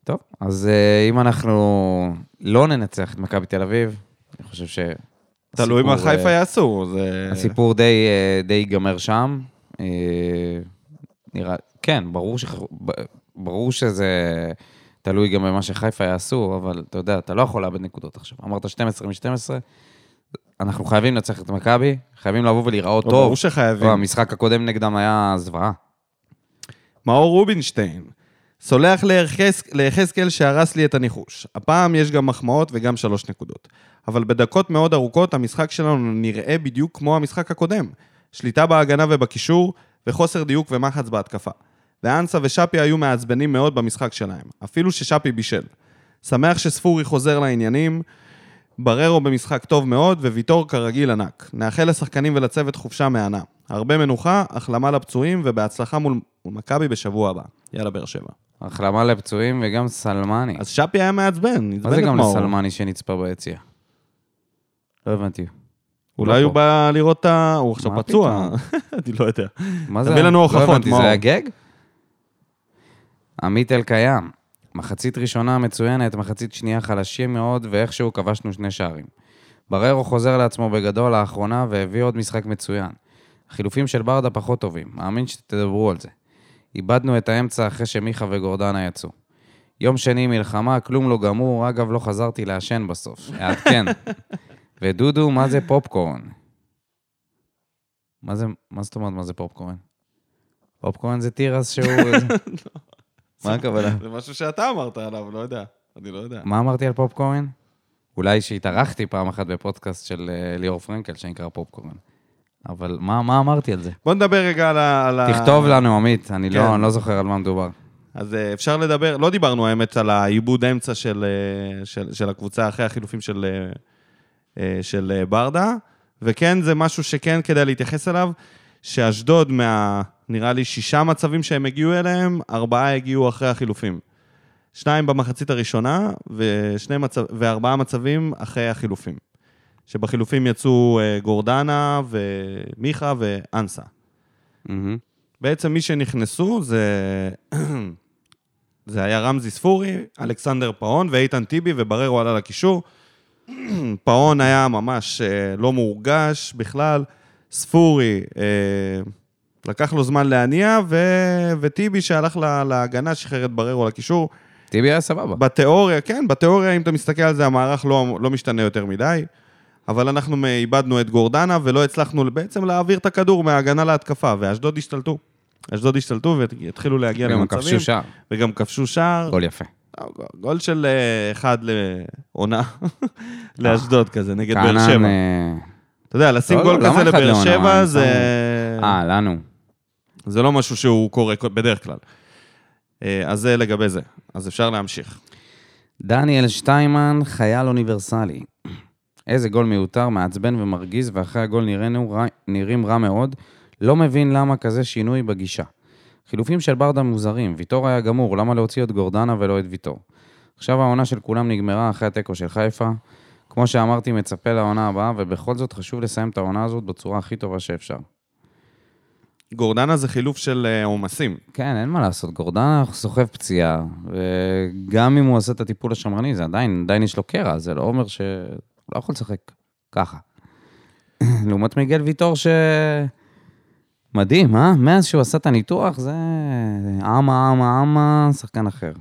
טוב, אז אה, אם אנחנו לא ננצח את מכבי תל אביב, אני חושב ש... תלוי מה חיפה אה, יעשו. זה... הסיפור די, אה, די ייגמר שם. אה, נראה, כן, ברור, ש... ברור שזה תלוי גם במה שחיפה יעשו, אבל אתה יודע, אתה לא יכול לאבד נקודות עכשיו. אמרת 12 מ-12, אנחנו חייבים לנצח את מכבי, חייבים לבוא ולהיראות לא, טוב. ברור שחייבים. לא, המשחק הקודם נגדם היה זוועה. מאור רובינשטיין, סולח ליחז- ליחזקאל שהרס לי את הניחוש. הפעם יש גם מחמאות וגם שלוש נקודות. אבל בדקות מאוד ארוכות המשחק שלנו נראה בדיוק כמו המשחק הקודם. שליטה בהגנה ובקישור, וחוסר דיוק ומחץ בהתקפה. ואנסה ושאפי היו מעצבנים מאוד במשחק שלהם, אפילו ששאפי בישל. שמח שספורי חוזר לעניינים, בררו במשחק טוב מאוד, וויטור כרגיל ענק. נאחל לשחקנים ולצוות חופשה מהנה. הרבה מנוחה, החלמה לפצועים, ובהצלחה מול מכבי בשבוע הבא. יאללה, באר שבע. החלמה לפצועים וגם סלמני. אז שפי היה מעצבן, מה עצבן זה את גם מאור. לסלמני שנצפה ביציע? לא הבנתי. אולי לא הוא. בא לראות את ה... הוא עכשיו מה פצוע. אני לא יודע. מה זה? תביא לנו לא הוכחות, מאור. זה היה גג? עמית אלקיים, מחצית ראשונה מצוינת, מחצית שנייה חלשים מאוד, ואיכשהו כבשנו שני שערים. בררו חוזר לעצמו בגדול לאחרונה והביא עוד משחק מצוין. החילופים של ברדה פחות טובים, מאמין שתדברו על זה. איבדנו את האמצע אחרי שמיכה וגורדנה יצאו. יום שני מלחמה, כלום לא גמור, אגב, לא חזרתי לעשן בסוף. עדכן. ודודו, מה זה פופקורן? מה זה, מה זאת אומרת, מה זה פופקורן? פופקורן זה תירס שהוא... מה הכוונה? זה משהו שאתה אמרת עליו, לא יודע. אני לא יודע. מה אמרתי על פופקורן? אולי שהתארחתי פעם אחת בפודקאסט של אה, ליאור פרנקל, שנקרא פופקורן. אבל מה, מה אמרתי על זה? בוא נדבר רגע על ה... על ה- תכתוב לנו, עמית, אני כן. לא, אני לא זוכר על מה מדובר. אז אה, אפשר לדבר, לא דיברנו האמת על העיבוד אמצע של, אה, של, של הקבוצה אחרי החילופים של, של אה, ברדה, וכן, זה משהו שכן כדאי להתייחס אליו, שאשדוד מה, נראה לי, שישה מצבים שהם הגיעו אליהם, ארבעה הגיעו אחרי החילופים. שניים במחצית הראשונה, מצב, וארבעה מצבים אחרי החילופים. שבחילופים יצאו אה, גורדנה ומיכה ואנסה. מהמם. בעצם מי שנכנסו זה... זה היה רמזי ספורי, אלכסנדר פאון ואיתן טיבי, ובררו עלה לקישור. פאון היה ממש אה, לא מורגש בכלל. ספורי, אה, לקח לו זמן להניע, ו... וטיבי שהלך לה- להגנה, שחרר את בררו לקישור. טיבי היה סבבה. בתיאוריה, כן, בתיאוריה, אם אתה מסתכל על זה, המערך לא, לא משתנה יותר מדי. אבל אנחנו איבדנו את גורדנה ולא הצלחנו בעצם להעביר את הכדור מההגנה להתקפה, ואשדוד השתלטו. אשדוד השתלטו והתחילו להגיע למצבים. כבשו שער. וגם כבשו שער. גול יפה. גול של אה, אחד לעונה, לאשדוד כזה, נגד באר שבע. אה, אתה יודע, לשים לא, גול לא, למה כזה לבאר? שבע מה, זה... אה, לנו. זה לא משהו שהוא קורה בדרך כלל. אה, אז זה לגבי זה. אז אפשר להמשיך. דניאל שטיימן, חייל אוניברסלי. איזה גול מיותר, מעצבן ומרגיז, ואחרי הגול נראינו, נראים רע מאוד. לא מבין למה כזה שינוי בגישה. חילופים של ברדה מוזרים, ויטור היה גמור, למה להוציא את גורדנה ולא את ויטור? עכשיו העונה של כולם נגמרה אחרי התיקו של חיפה. כמו שאמרתי, מצפה לעונה הבאה, ובכל זאת חשוב לסיים את העונה הזאת בצורה הכי טובה שאפשר. גורדנה זה חילוף של אה, עומסים. כן, אין מה לעשות, גורדנה סוחב פציעה, וגם אם הוא עושה את הטיפול השמרני, זה עדיין, עדיין יש לו קרע, זה לא אומר שהוא לא יכול לשחק ככה. לעומת מיגל ויטור ש... מדהים, אה? מאז שהוא עשה את הניתוח, זה אמה, אמה, אמה, שחקן אחר.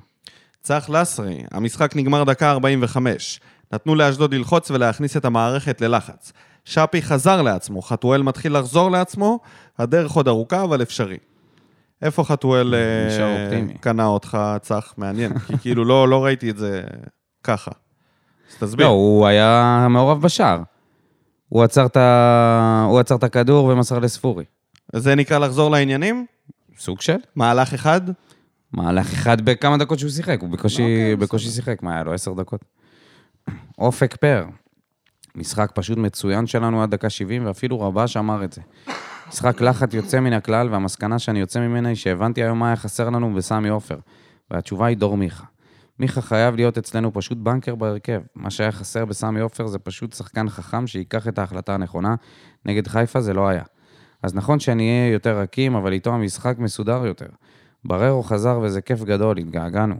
צח לסרי, המשחק נגמר דקה 45. נתנו לאשדוד ללחוץ ולהכניס את המערכת ללחץ. שפי חזר לעצמו, חתואל מתחיל לחזור לעצמו, הדרך עוד ארוכה אבל אפשרי. איפה חתואל אה. קנה אותך, צח? מעניין, כי כאילו לא, לא ראיתי את זה ככה. אז תסביר. לא, הוא היה מעורב בשער. הוא עצר את הכדור ומסר לספורי. זה נקרא לחזור לעניינים? סוג של? מהלך אחד? מהלך אחד בכמה דקות שהוא שיחק, הוא בקושי, אוקיי, בקושי שיחק, מה היה לו? עשר דקות. אופק פר, משחק פשוט מצוין שלנו עד דקה 70, ואפילו רבש אמר את זה. משחק לחץ יוצא מן הכלל, והמסקנה שאני יוצא ממנה היא שהבנתי היום מה היה חסר לנו בסמי עופר, והתשובה היא דור מיכה. מיכה חייב להיות אצלנו פשוט בנקר בהרכב. מה שהיה חסר בסמי עופר זה פשוט שחקן חכם שייקח את ההחלטה הנכונה. נגד חיפה זה לא היה. אז נכון שאני אהיה יותר רכים, אבל איתו המשחק מסודר יותר. בררו חזר וזה כיף גדול, התגעגענו.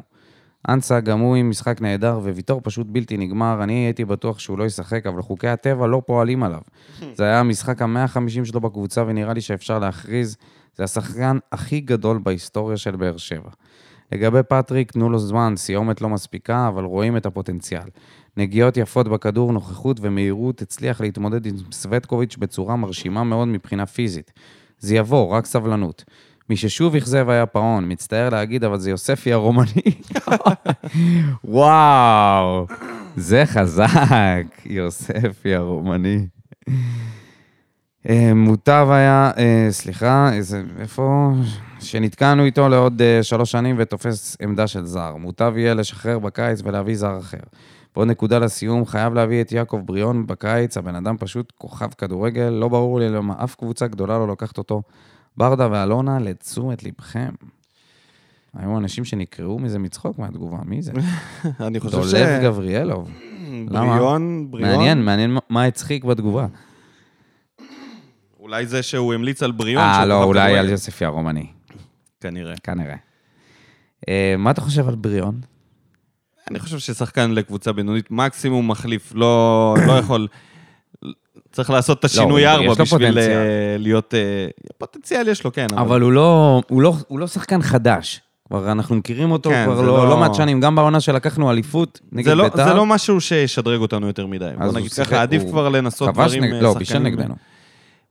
אנסה גם הוא עם משחק נהדר, וויטור פשוט בלתי נגמר. אני הייתי בטוח שהוא לא ישחק, אבל חוקי הטבע לא פועלים עליו. זה היה המשחק ה-150 שלו בקבוצה, ונראה לי שאפשר להכריז, זה השחקן הכי גדול בהיסטוריה של באר שבע. לגבי פטריק, תנו לו זמן, סיומת לא מספיקה, אבל רואים את הפוטנציאל. נגיעות יפות בכדור, נוכחות ומהירות, הצליח להתמודד עם סווטקוביץ' בצורה מרשימה מאוד מבחינה פיזית. זה יבוא, רק סבלנות. מי ששוב אכזב היה פאון, מצטער להגיד, אבל זה יוספי הרומני. וואו, זה חזק, יוספי הרומני. אה, מוטב היה, אה, סליחה, איזה, איפה? שנתקענו איתו לעוד אה, שלוש שנים ותופס עמדה של זר. מוטב יהיה לשחרר בקיץ ולהביא זר אחר. ועוד נקודה לסיום, חייב להביא את יעקב בריאון בקיץ, הבן אדם פשוט כוכב כדורגל, לא ברור לי למה אף קבוצה גדולה לא לוקחת אותו. ברדה ואלונה, לתשומת לבכם. היו אנשים שנקרעו מזה מצחוק מהתגובה, מי זה? אני חושב ש... דולב גבריאלוב. למה? בריאון, בריאון. מעניין, מעניין מה- הצחיק בתגובה. אולי זה שהוא המליץ על בריאון. אה, לא, אולי. על יוספי הרומני. כנראה. כנראה. אה, מה אתה חושב על בריאון? אני חושב ששחקן לקבוצה בינונית מקסימום מחליף, לא, לא יכול... צריך לעשות את השינוי הוא- ארבע בשביל פוטנציאל. אה, להיות... אה, פוטנציאל יש לו, כן. אבל הוא לא, הוא לא, הוא לא שחקן חדש. כבר אנחנו מכירים אותו כן, כבר לא, לא- לא מעט שנים, גם בעונה שלקחנו אליפות נגד לא, ביתר. זה לא משהו שישדרג אותנו יותר מדי. בוא נגיד ככה, עדיף הוא כבר לנסות דברים... אה, לא, בישל נגדנו.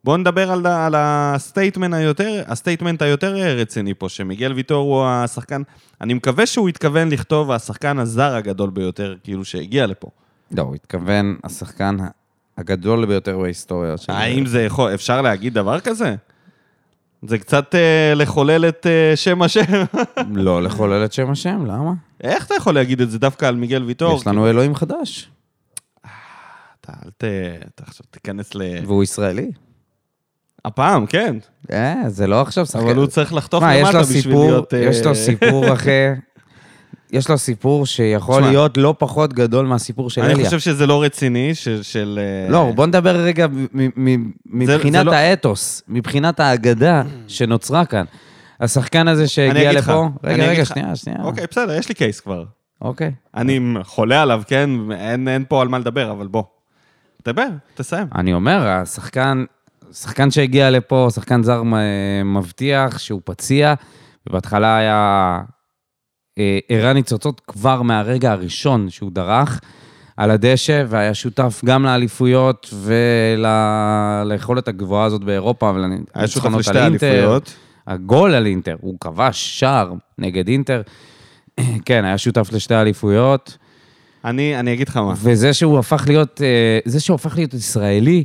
בואו נדבר על, על ה statement היותר, ה statement היותר רציני פה, שמיגל ויטור הוא השחקן, אני מקווה שהוא התכוון לכתוב השחקן הזר הגדול ביותר, כאילו שהגיע לפה. לא, הוא התכוון, השחקן הגדול ביותר בהיסטוריה של... האם זה יכול, אפשר להגיד דבר כזה? זה קצת אה, לחולל את אה, שם השם. לא לחולל את שם השם, למה? איך אתה יכול להגיד את זה דווקא על מיגל ויטור? יש לנו אלוהים חדש, אתה אל ת... אתה עכשיו תיכנס ל... והוא ישראלי. הפעם, כן. אה, זה לא עכשיו שחקן... אבל הוא צריך לחתוך למטה בשביל להיות... אה, יש לו סיפור אחי, יש לו סיפור שיכול תשמע, להיות לא פחות גדול מהסיפור של אני אליה. חושב שזה לא רציני, של... של אה, לא, בוא נדבר רגע מ- מ- מבחינת זה לא- האתוס, מבחינת האגדה שנוצרה כאן. השחקן הזה אני שהגיע לך, לפה... אני רגע, רגע, לך. שנייה, שנייה. אוקיי, בסדר, יש לי קייס כבר. אוקיי. אני חולה עליו, כן? אין, אין פה על מה לדבר, אבל בוא. דבר, תסיים. אני אומר, השחקן, שחקן שהגיע לפה, שחקן זר מבטיח שהוא פציע, ובהתחלה היה אה, הראה ניצוצות כבר מהרגע הראשון שהוא דרך על הדשא, והיה שותף גם לאליפויות וליכולת הגבוהה הזאת באירופה, היה שותף ולניצחונות לשתי על אינטר. אליפויות. הגול על אינטר, הוא כבש שער נגד אינטר. כן, היה שותף לשתי אליפויות, אני, אני אגיד לך מה. וזה שהוא הפך להיות, אה, זה שהוא הפך להיות ישראלי,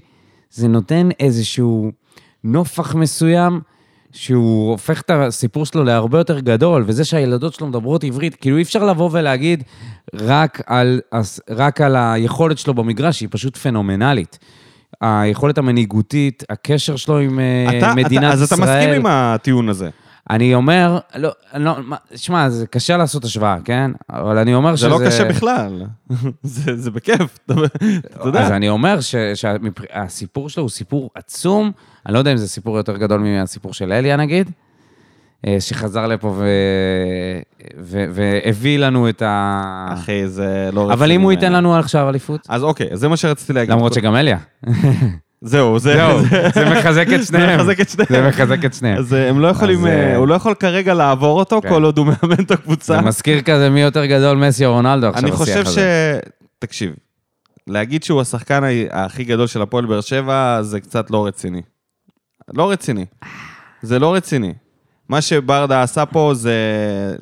זה נותן איזשהו נופח מסוים, שהוא הופך את הסיפור שלו להרבה יותר גדול, וזה שהילדות שלו מדברות עברית, כאילו אי אפשר לבוא ולהגיד רק על, רק על היכולת שלו במגרש, שהיא פשוט פנומנלית. היכולת המנהיגותית, הקשר שלו עם אה, אתה, מדינת אתה, אז ישראל. אתה מסכים עם הטיעון הזה. אני אומר, לא, לא, שמע, זה קשה לעשות השוואה, כן? אבל אני אומר זה שזה... לא קשה בכלל. זה, זה בכיף. אתה יודע. אז אני אומר שהסיפור שלו הוא סיפור עצום. אני לא יודע אם זה סיפור יותר גדול מהסיפור של אליה, נגיד, אה, שחזר לפה ו... ו... והביא לנו את ה... אחי, זה לא. אבל אם הוא ייתן לנו עכשיו אליפות, אז אוקיי, זה מה שרציתי להגיד. למרות שגם אליה. זהו, זה... זהו, זה מחזק את שניהם. זה מחזק את שניהם. זה מחזק את שניהם. אז אה, הם לא יכולים, אה, אה, הוא לא יכול כרגע לעבור אותו כן. כל עוד הוא מאמן את הקבוצה. זה מזכיר כזה מי יותר גדול, מסי או רונלדו עכשיו אני חושב ש... תקשיב, להגיד שהוא השחקן הכי גדול של הפועל באר שבע, זה קצת לא רציני. לא רציני. זה לא רציני. מה שברדה עשה פה זה,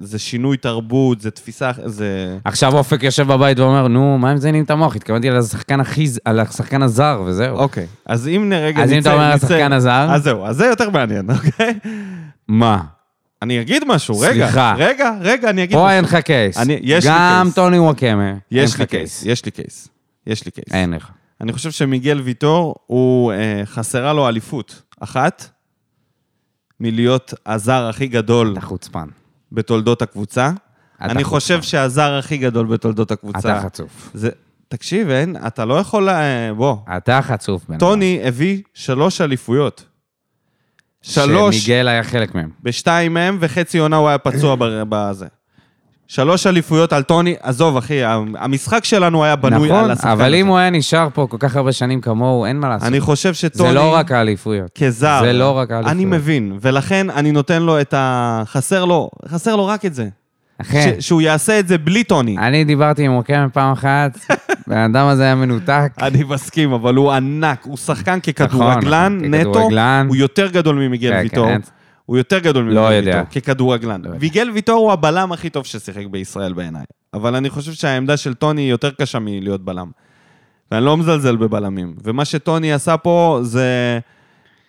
זה שינוי תרבות, זה תפיסה, זה... עכשיו אופק יושב בבית ואומר, נו, מה הם מזיינים את המוח? התכוונתי על השחקן הכי, על השחקן הזר, וזהו. אוקיי, אז אם רגע אז אם אתה אומר השחקן הזר? אז זהו, אז זה יותר מעניין, אוקיי? מה? אני אגיד משהו, רגע. סליחה. רגע, רגע, אני אגיד פה משהו. אין לך case. אני- יש לי גם case. טוני וואקמה, אין יש לי case, יש לי case. יש לי קייס. אין לך. אני חושב שמיגל ויטור, הוא, אה, חסרה לו אליפות אחת, מלהיות הזר הכי גדול אתה חוצפן. בתולדות הקבוצה. אני חוצפן. חושב שהזר הכי גדול בתולדות הקבוצה... אתה חצוף. זה... תקשיב, אין, אתה לא יכול... אה, בוא. אתה חצוף, בן אדם. טוני הביא שלוש אליפויות. שלוש, שמיגל היה חלק מהם. בשתיים מהם, וחצי עונה הוא היה פצוע בזה. שלוש אליפויות על טוני, עזוב, אחי, המשחק שלנו היה בנוי על נכון, השחקן אבל אם הזה. הוא היה נשאר פה כל כך הרבה שנים כמוהו, אין מה לעשות. אני חושב שטוני... זה לא רק האליפויות. כזר. זה לא רק האליפויות. אני מבין, ולכן אני נותן לו את ה... חסר לו, חסר לו רק את זה. אחי, ש- שהוא יעשה את זה בלי טוני. אני דיברתי עם וואקמה פעם אחת, הבן אדם הזה היה מנותק. אני מסכים, אבל הוא ענק, הוא שחקן ככדורגלן נכון, נטו, ככדורגלן. הוא יותר גדול ממיגל כן, ויטור. כן. הוא יותר גדול ממיגל לא ויטור. ככדורגלן. לא. ויגל ויטור הוא הבלם הכי טוב ששיחק בישראל בעיניי. אבל אני חושב שהעמדה של טוני היא יותר קשה מלהיות בלם. ואני לא מזלזל בבלמים. ומה שטוני עשה פה זה...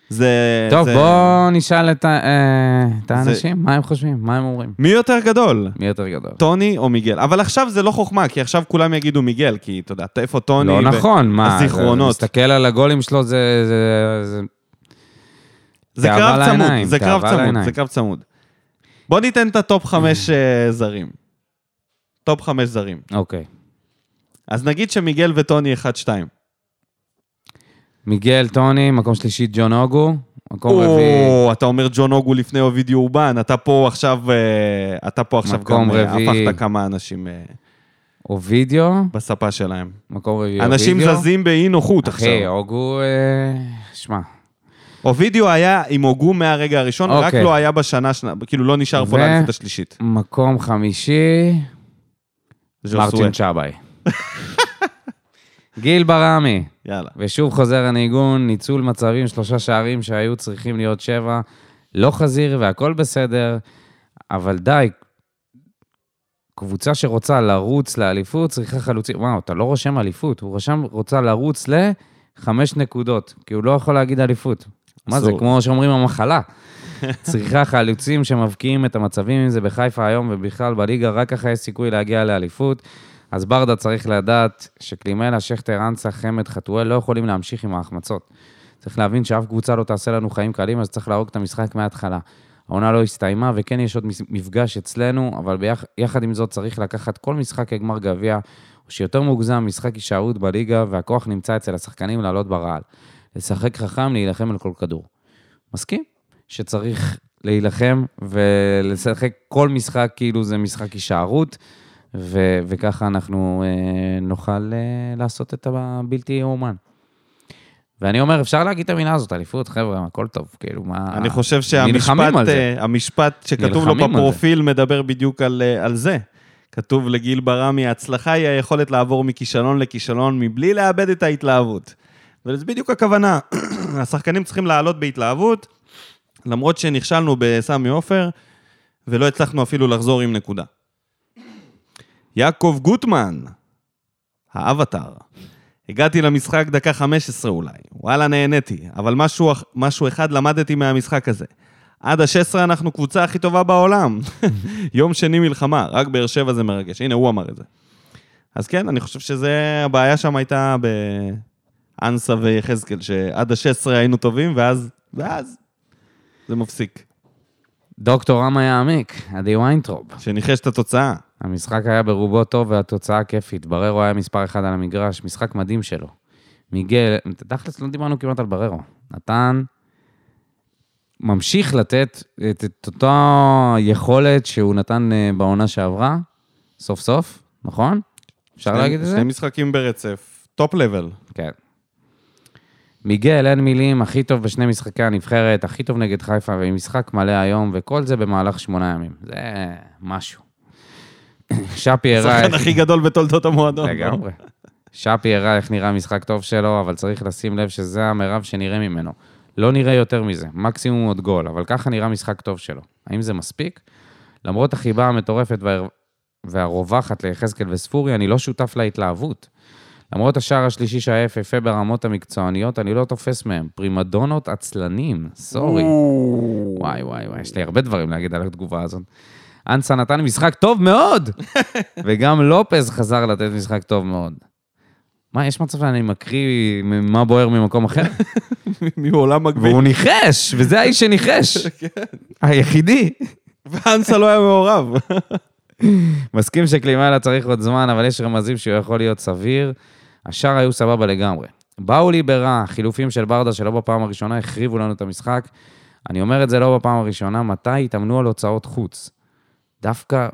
זה... טוב, זה... בואו נשאל את ה- אה, את זה- האנשים, מה הם חושבים, מה הם אומרים. מי יותר גדול? מי יותר גדול? טוני או מיגל? אבל עכשיו זה לא חוכמה, כי עכשיו כולם יגידו מיגל, כי אתה יודע, איפה טוני? לא ו- נכון, מה, הזיכרונות. מסתכל על הגולים שלו, זה... זה- זה- זה קרב צמוד, לעיניים, זה קרב צמוד, לעיניים. זה קרב צמוד. בוא ניתן את הטופ חמש אה, זרים. טופ חמש זרים. אוקיי. אז נגיד שמיגל וטוני 1-2. מיגל, טוני, מקום שלישי, ג'ון אוגו, מקום רביעי, או, אתה אומר ג'ון אוגו לפני אובידי אורבן, אתה פה עכשיו, אה, אתה פה עכשיו גם אה, רביעי. הפכת כמה אנשים אובידיו, בספה שלהם. מקום רביעי, אנשים אובידיו. זזים באי נוחות אחי, עכשיו. אוגו, אה, שמע, אובידיו היה עם הוגו מהרגע הראשון, רק אוקיי. לא היה בשנה, שנה- כאילו לא נשאר פה ו- לאליפות השלישית. מקום חמישי, ז'וסואה. מרטין צ'אביי. גיל ברמי, יאללה. ושוב חוזר הניגון, ניצול מצבים, שלושה שערים שהיו צריכים להיות שבע, לא חזיר והכל בסדר, אבל די, קבוצה שרוצה לרוץ לאליפות צריכה חלוצים. וואו, אתה לא רושם אליפות, הוא רשם, רוצה לרוץ לחמש נקודות, כי הוא לא יכול להגיד אליפות. מה זה. כמו שאומרים המחלה. צריכה חלוצים שמבקיעים את המצבים, אם זה בחיפה היום ובכלל בליגה, רק ככה יש סיכוי להגיע לאליפות. אז ברדה צריך לדעת שקלימלה, שכטר, אנסה, חמד, חתואל לא יכולים להמשיך עם ההחמצות. צריך להבין שאף קבוצה לא תעשה לנו חיים קלים, אז צריך להרוג את המשחק מההתחלה. העונה לא הסתיימה, וכן יש עוד מפגש אצלנו, אבל ביח, יחד עם זאת צריך לקחת כל משחק כגמר גביע, או שיותר מוגזם, משחק הישארות בליגה, והכוח נמצא אצל השחקנים לעלות ברעל. לשחק חכם, להילחם על כל כדור. מסכים? שצריך להילחם ולשחק כל משחק כאילו זה משחק הישארות, ו- וככה אנחנו אה, נוכל אה, לעשות את הבלתי יאומן. ואני אומר, אפשר להגיד את המילה הזאת, אליפות, חבר'ה, הכל טוב, כאילו, מה... אני חושב שהמשפט המשפט שכתוב לו בפרופיל מדבר בדיוק על, אה, על זה. כתוב לגיל ברמי, ההצלחה היא היכולת לעבור מכישלון לכישלון מבלי לאבד את ההתלהבות. וזה בדיוק הכוונה. השחקנים צריכים לעלות בהתלהבות, למרות שנכשלנו בסמי עופר, ולא הצלחנו אפילו לחזור עם נקודה. יעקב גוטמן, האבטר. הגעתי למשחק דקה 15 אולי, וואלה נהניתי, אבל משהו, משהו אחד למדתי מהמשחק הזה. עד ה-16 אנחנו קבוצה הכי טובה בעולם. יום שני מלחמה, רק באר שבע זה מרגש. הנה, הוא אמר את זה. אז כן, אני חושב שזה, הבעיה שם הייתה באנסה ויחזקאל, שעד ה-16 היינו טובים, ואז, ואז זה מפסיק. דוקטור רמה יעמיק, עדי ויינטרופ. שניחש את התוצאה. המשחק היה ברובו טוב והתוצאה כיפית. בררו היה מספר אחד על המגרש, משחק מדהים שלו. מיגל, תכלס לא דיברנו כמעט על בררו. נתן ממשיך לתת את, את אותה יכולת שהוא נתן אה, בעונה שעברה, סוף סוף, נכון? אפשר שני- להגיד את זה? שני משחקים ברצף, top level. כן. מיגל, אין מילים, הכי טוב בשני משחקי הנבחרת, הכי טוב נגד חיפה, ועם משחק מלא היום, וכל זה במהלך שמונה ימים. זה משהו. שפי הראה... השחקן הכי גדול בתולדות המועדון. לגמרי. שפי הראה איך נראה המשחק טוב שלו, אבל צריך לשים לב שזה המרב שנראה ממנו. לא נראה יותר מזה, מקסימום עוד גול, אבל ככה נראה משחק טוב שלו. האם זה מספיק? למרות החיבה המטורפת וה... והרווחת ליחזקאל וספורי, אני לא שותף להתלהבות. למרות השער השלישי שהיה יפהפה ברמות המקצועניות, אני לא תופס מהם. פרימדונות עצלנים, סורי. וואי, וואי, וואי, יש לי הרבה דברים להגיד על התגובה הזאת. אנסה נתן משחק טוב מאוד, וגם לופז חזר לתת משחק טוב מאוד. מה, יש מצב שאני מקריא מה בוער ממקום אחר? מעולם מגביל. והוא ניחש, וזה האיש שניחש. היחידי. ואנסה לא היה מעורב. מסכים שקלימאלה צריך עוד זמן, אבל יש רמזים שהוא יכול להיות סביר. השאר היו סבבה לגמרי. באו לי ברע, חילופים של ברדה שלא בפעם הראשונה החריבו לנו את המשחק. אני אומר את זה לא בפעם הראשונה, מתי התאמנו על הוצאות חוץ? דווקא,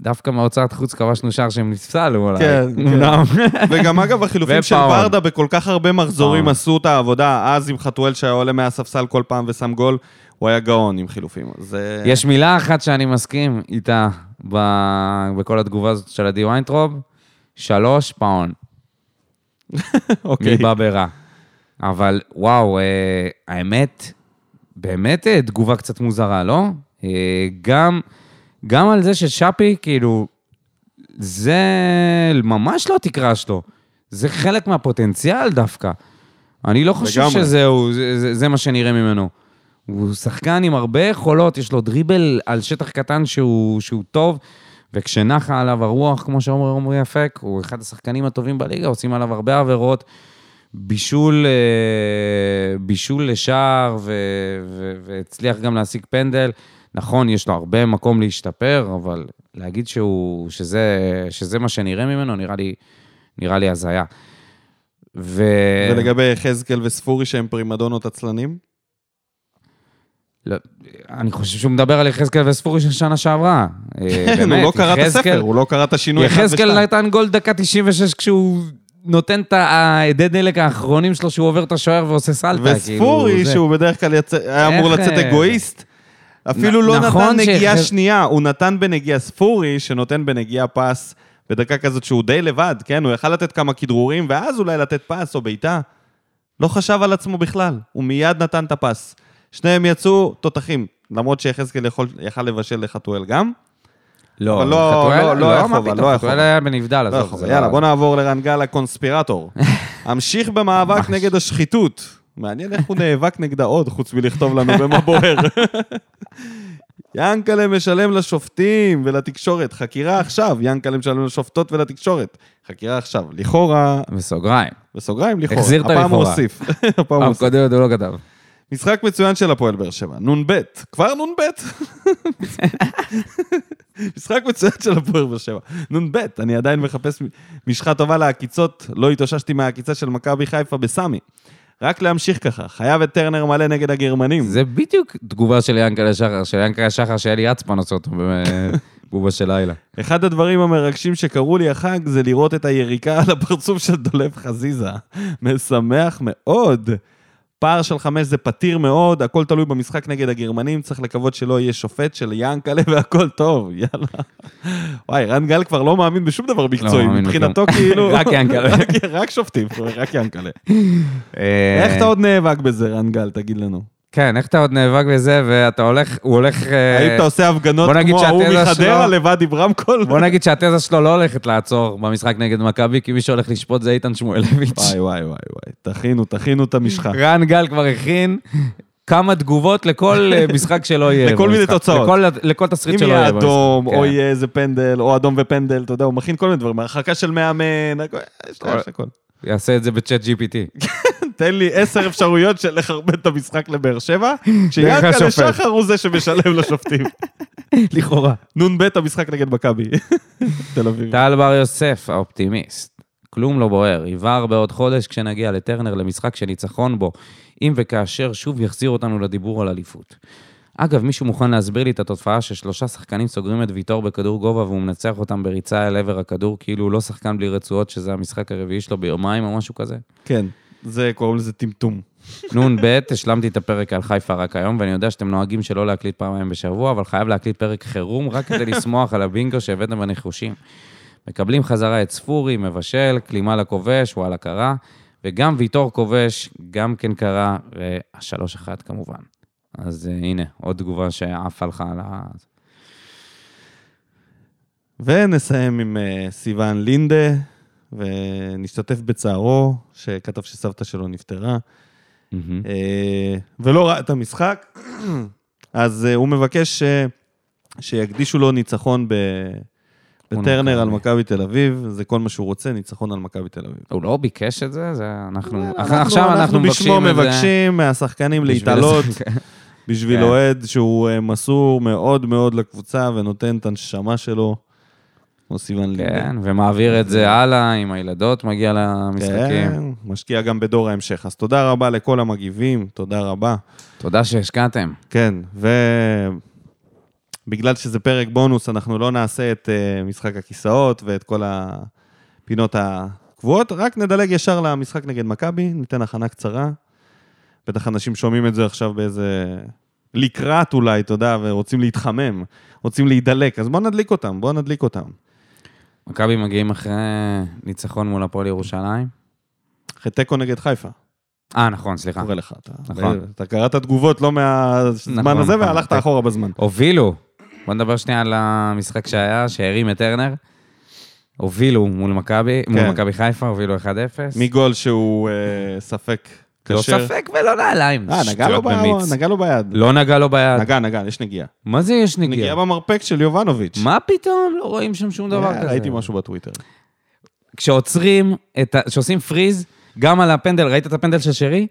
דווקא מהוצאת חוץ כבשנו שער שהם נפסלו אולי. כן, כן. וגם אגב, החילופים של. ברדה בכל כך הרבה מחזורים. עשו את העבודה. אז עם חתואל שהיה עולה מהספסל כל פעם ושם גול, הוא היה גאון עם חילופים. זה... יש מילה אחת שאני מסכים איתה ב... בכל התגובה הזאת של עדי ויינטרוב, שלוש פאון. אוקיי. מי בא ברע. אבל וואו, אה, האמת, באמת אה, תגובה קצת מוזרה, לא? אה, גם, גם על זה ששאפי, כאילו, זה ממש לא התקרה שלו. זה חלק מהפוטנציאל דווקא. אני לא חושב לגמרי. שזהו, זה, זה, זה מה שנראה ממנו. הוא שחקן עם הרבה יכולות, יש לו דריבל על שטח קטן שהוא, שהוא טוב, וכשנחה עליו הרוח, כמו שאומר עמרי אפק, הוא אחד השחקנים הטובים בליגה, עושים עליו הרבה עבירות. בישול, אה, בישול לשער, ו- ו- והצליח גם להשיג פנדל. נכון, יש לו הרבה מקום להשתפר, אבל להגיד שהוא, שזה, שזה מה שנראה ממנו, נראה לי, נראה לי הזיה. ו... ולגבי יחזקאל וספורי שהם פרימדונות עצלנים? לא, אני חושב שהוא מדבר על יחזקאל וספורי של שנה שעברה. כן, הוא לא קרא את הספר, הוא לא קרא את השינוי יחזקאל. נתן גול דקה 96 כשהוא נותן את האדי דלק האחרונים שלו, שהוא עובר את השוער ועושה סלטה. וספורי, כאילו, זה- שהוא בדרך כלל יצא- היה אמור לצאת אה, אגואיסט, אפילו נ- לא נכון נתן נגיעה שנייה, הוא נתן בנגיעה ספורי, שנותן בנגיעה פס בדקה כזאת שהוא די לבד, כן? הוא יכל לתת כמה כדרורים, ואז אולי לתת פס או בעיטה. לא חשב על עצמו בכלל, הוא מיד נתן את הפס. שניהם יצאו תותחים, למרות שיחזקאל יכל לבשל לחתואל גם. לא, אבל לא- חתואל- לא- לא היה מה חובה, לא היה חתואל חובה. היה בנבדל, לא עזוב. זה יאללה, לא- בוא נעבור לרן גל הקונספירטור. אמשיך במאבק נגד השחיתות. מעניין איך הוא נאבק נגדה עוד, חוץ מלכתוב לנו במה בוער. ינקלה משלם לשופטים ולתקשורת. חקירה עכשיו, ינקלה משלם לשופטות ולתקשורת. חקירה עכשיו. לכאורה, בסוגריים. בסוגריים, לכאורה. החזיר את הפעם הוא הלכאורה. הוסיף. הפעם הוא הוסיף. קודמת הוא לא כתב. משחק מצוין של הפועל באר שבע. נ"ב. כבר נ"ב? משחק מצוין של הפועל באר שבע. נ"ב. אני עדיין מחפש משחה טובה לעקיצות. לא התאוששתי מהעקיצה של מכבי חיפה בסמי. רק להמשיך ככה. חייב את טרנר מלא נגד הגרמנים. זה בדיוק תגובה של ינקלה שחר, של ינקלה שחר שאלי יצפן עושה אותו בבובה של לילה. אחד הדברים המרגשים שקרו לי החג זה לראות את היריקה על הפרצוף של דולב חזיזה. משמח מאוד. פער של חמש זה פתיר מאוד, הכל תלוי במשחק נגד הגרמנים, צריך לקוות שלא יהיה שופט של ינקלה והכל טוב, יאללה. וואי, רן גל כבר לא מאמין בשום דבר מקצועי, מאמין מבחינתו כאילו... רק ינקלה. רק- שופטים, רק ינקלה. אה, איך אתה עוד נאבק בזה, רן גל, תגיד לנו. כן, איך אתה עוד נאבק בזה, ואתה הולך, הוא הולך... האם אתה עושה הפגנות כמו ההוא מחדרה לבד עם רמקול? בוא נגיד שהתזה שלו לא הולכת לעצור במשחק נגד מכבי, כי מי שהולך לשפוט זה איתן שמואלביץ'. וואי, וואי, וואי, וואי. תכינו, תכינו את המשחה. רן גל כבר הכין כמה תגובות לכל אה, משחק שלא יהיה. לכל מיני. תוצאות. לכל, לכל תסריט אם שלא יהיה יהיה. אדום, במשחק. או כן. יהיה איזה פנדל, או אדום ופנדל, אתה יודע, הוא מכין כל מיני דברים. הרחקה של מאמן, יש לו- הכל. יעשה את זה בצ'אט GPT. תן לי עשר אפשרויות של לחרבן את המשחק לבאר שבע, כשיענקל'ה. שחר הוא זה שמשלם לשופטים. לכאורה. נ"ב המשחק נגד מכבי. תל אביב. טל בר יוסף, האופטימיסט. כלום לא בוער, יבער בעוד חודש כשנגיע לטרנר למשחק שניצחון בו, אם וכאשר שוב יחזיר אותנו לדיבור על אליפות. אגב, מישהו מוכן להסביר לי את התופעה ששלושה שחקנים סוגרים את ויטור בכדור גובה והוא מנצח אותם בריצה אל עבר הכדור, כאילו הוא לא שחקן בלי רצועות, שזה המשחק הרביעי שלו ביומיים או משהו כזה? כן, זה, קוראים לזה טמטום. נ"ב, השלמתי את הפרק על חיפה רק היום, ואני יודע שאתם נוהגים שלא להקליט פעמיים בשבוע, אבל חייב להקליט פרק חירום רק כדי לשמוח על הבינגו שהבאתם בנחושים. מקבלים חזרה את ספורי, מבשל, כלימה לכובש, וואלה קרה, וגם ויטור כובש, גם כן קרה, והשלוש אחד כמובן. אז uh, הנה, עוד תגובה שעפה לך על ה... ונסיים עם אה, סיון לינדה, ונשתתף בצערו, שכתב שסבתא שלו נפטרה, מהמם. אה, ולא ראה את המשחק, אז אה, הוא מבקש אה, שיקדישו לו ניצחון ב... בטרנר על מכבי תל אביב, זה כל מה שהוא רוצה, ניצחון על מכבי תל אביב. הוא לא ביקש את זה? זה אנחנו... אנחנו- עכשיו אנחנו בשמו מבקשים את זה. מבקשים מהשחקנים להתעלות. בשביל כן. אוהד שהוא אה, מסור מאוד מאוד לקבוצה ונותן את הנשמה שלו, כמו סיון לינדה. כן, ומעביר את זה הלאה, עם הילדות מגיע למשחקים. כן, משקיע גם בדור ההמשך. אז תודה רבה לכל המגיבים, תודה רבה. תודה שהשקעתם. כן, ובגלל שזה פרק בונוס, אנחנו לא נעשה את uh, משחק הכיסאות ואת כל הפינות הקבועות, רק נדלג ישר למשחק נגד מכבי, ניתן הכנה קצרה. בטח אנשים שומעים את זה עכשיו באיזה... לקראת אולי, אתה יודע, ורוצים להתחמם, רוצים להידלק, אז בואו נדליק אותם, בואו נדליק אותם. מכבי מגיעים אחרי ניצחון מול הפועל ירושלים. אחרי תיקו נגד חיפה, אה, נכון, סליחה. קורא לך. אתה, נכון. אתה קראת תגובות לא מהזמן נכון, הזה, נכון. והלכת אחורה בזמן. הובילו. בוא נדבר שנייה על המשחק שהיה, שהרים את טרנר. הובילו מול מכבי, מול כן. מכבי חיפה, הובילו 1-0. מגול שהוא אה, ספק לא כשר. ספק ולא נעליים. אה, נגע לו, שטויות ב... במיץ. נגע לו ביד. לא נגע לו ביד. נגע, נגע, יש נגיעה. מה זה יש נגיעה נגיעה? במרפק של יובנוביץ'. מה פתאום? לא רואים שם שום דבר אה, כזה. ראיתי משהו בטוויטר. כשעוצרים, את ה... כשעושים פריז, גם על הפנדל, ראית את הפנדל של שרי?